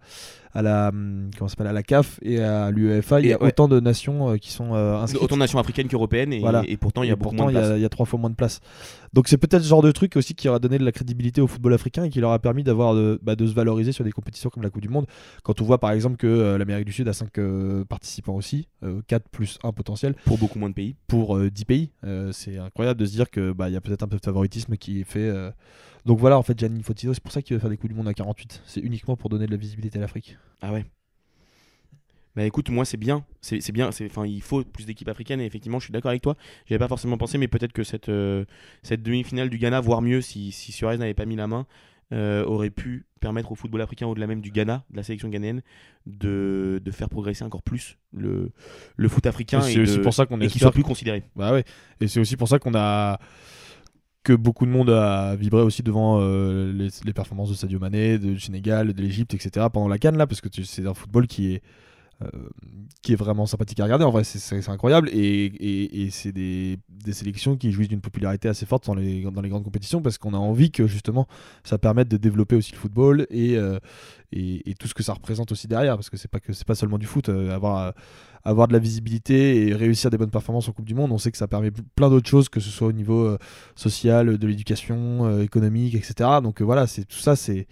à la, hum, comment s'appelle, à la CAF et à l'UEFA, il y a ouais. autant de nations euh, qui sont euh, inscrites. Autant de nations africaines qu'européennes, et, Voilà. et pourtant il y a beaucoup pourtant, moins de il y a- place. il y, a trois fois moins de place. Donc c'est peut-être ce genre de truc aussi qui aura donné de la crédibilité au football africain et qui leur a permis d'avoir de, bah, de se valoriser sur des compétitions comme la Coupe du Monde. Quand on voit par exemple que euh, l'Amérique du Sud a 5 participants aussi, 4 plus 1 potentiel Pour beaucoup moins de pays. pour euh, 10 pays. C'est incroyable de se dire que bah, il y a peut-être un peu de favoritisme qui est fait. Donc voilà, en fait, Gianni Infantino, c'est pour ça qu'il veut faire des Coupes du Monde à 48. C'est uniquement pour donner de la visibilité à l'Afrique. Ah ouais. Bah écoute, moi c'est bien, c'est bien, c'est- enfin il faut plus d'équipes africaines et effectivement je suis d'accord avec toi. J'avais pas forcément pensé, mais peut-être que cette, euh, cette demi-finale du Ghana, voire mieux si, si Suarez n'avait pas mis la main, euh, aurait pu permettre au football africain, au-delà même du Ghana, de la sélection ghanéenne, de, de faire progresser encore plus le, le foot africain Et et, c'est aussi de- pour ça qu'on et qu'il soit plus considéré. Bah ouais. Et c'est aussi pour ça qu'on a que beaucoup de monde a vibré aussi devant euh, les, performances de Sadio Mané, de- Sénégal, de l'Égypte, etc. pendant la Cannes là, parce que c'est un football qui est euh, qui est vraiment sympathique à regarder. En vrai, c'est- incroyable et, et- c'est des, des sélections qui jouissent d'une popularité assez forte dans les, dans les grandes compétitions parce qu'on a envie que justement ça permette de développer aussi le football et, euh, et, tout ce que ça représente aussi derrière parce que c'est pas que pas seulement du foot. avoir avoir de la visibilité et réussir des bonnes performances en Coupe du Monde, on sait que ça permet plein d'autres choses, que ce soit au niveau euh, social, de l'éducation, euh, économique, etc. Donc euh, voilà, c'est tout ça, c'est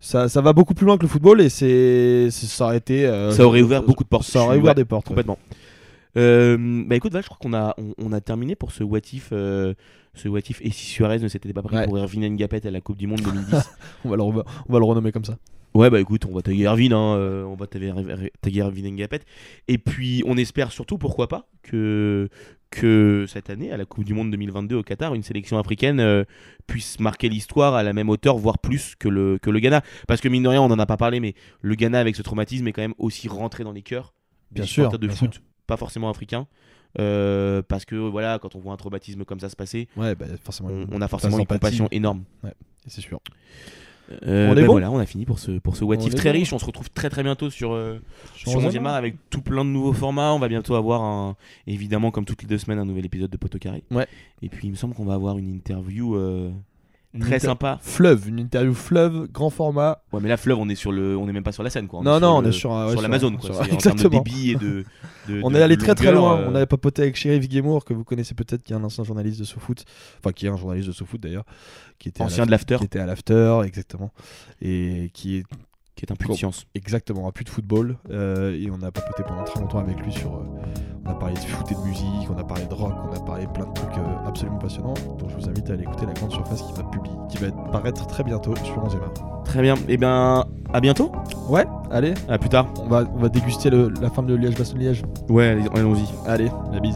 ça, ça va beaucoup plus loin que le football et c'est ça aurait été Ça aurait ouvert beaucoup de portes. Ça aurait ouvert ouais, des portes. Complètement. Bah écoute, je crois qu'on a, on, on a terminé pour ce what if, ce what if et si Suarez ne s'était pas pris Ouais. pour Erwin Ngapet à la Coupe du Monde 2010. On va, le, re- on va le renommer comme ça. Ouais, bah écoute, on va taguer Erwin, hein, euh, on va taguer, Erwin Ngapet. Et puis, on espère surtout, pourquoi pas, que, que cette année, à la Coupe du Monde 2022 au Qatar, une sélection africaine euh, puisse marquer l'histoire à la même hauteur, voire plus que le, que le Ghana. Parce que mine de rien, on n'en a pas parlé, mais le Ghana, avec ce traumatisme, est quand même aussi rentré dans les cœurs des Bien sûr, de bien foot, pas forcément africains. Euh, parce que voilà, quand on voit un traumatisme comme ça se passer, Ouais, bah, forcément. on, on a forcément une compassion énorme. C'est sûr. Euh, On bah bon voilà, on a fini pour ce, pour ce what if très bon. riche. On se retrouve très très bientôt sur, euh, Sur art avec tout plein de nouveaux formats. On va bientôt avoir un, évidemment comme toutes les deux semaines un nouvel épisode de Poto Carré. Ouais. Et puis il me semble qu'on va avoir une interview euh, très sympa. Fleuve, une interview fleuve, grand format. Ouais, mais là fleuve, on est sur le, on est même pas sur la scène quoi. On non, non, on le- est sur, un- ouais, sur l'Amazon quoi. sur- C'est en termes de Exactement. débit et de. de- On de- est allé de très très loin. euh, On avait papoté avec Sheriff Guémour, que vous connaissez peut-être, qui est un ancien journaliste de SoFoot. Enfin, qui est un journaliste de SoFoot d'ailleurs. Qui était à Ancien de l'af- l'after. Qui était à l'after, exactement. Et qui est qui est un puits de science. exactement un plus de football. Euh, et on a papoté pendant très longtemps avec lui sur. euh, on a parlé de foot et de musique, on a parlé de rock, on a parlé plein de trucs euh, absolument passionnants. Donc je vous invite à aller écouter La Grande Surface qui va, publier, qui va paraître très bientôt sur 11 Très bien. Et bien, à bientôt. Ouais, allez, À plus tard. on va, on va déguster le- la fin de Liège-Bastogne-Liège. Ouais, allez- allons-y. Allez, la bise.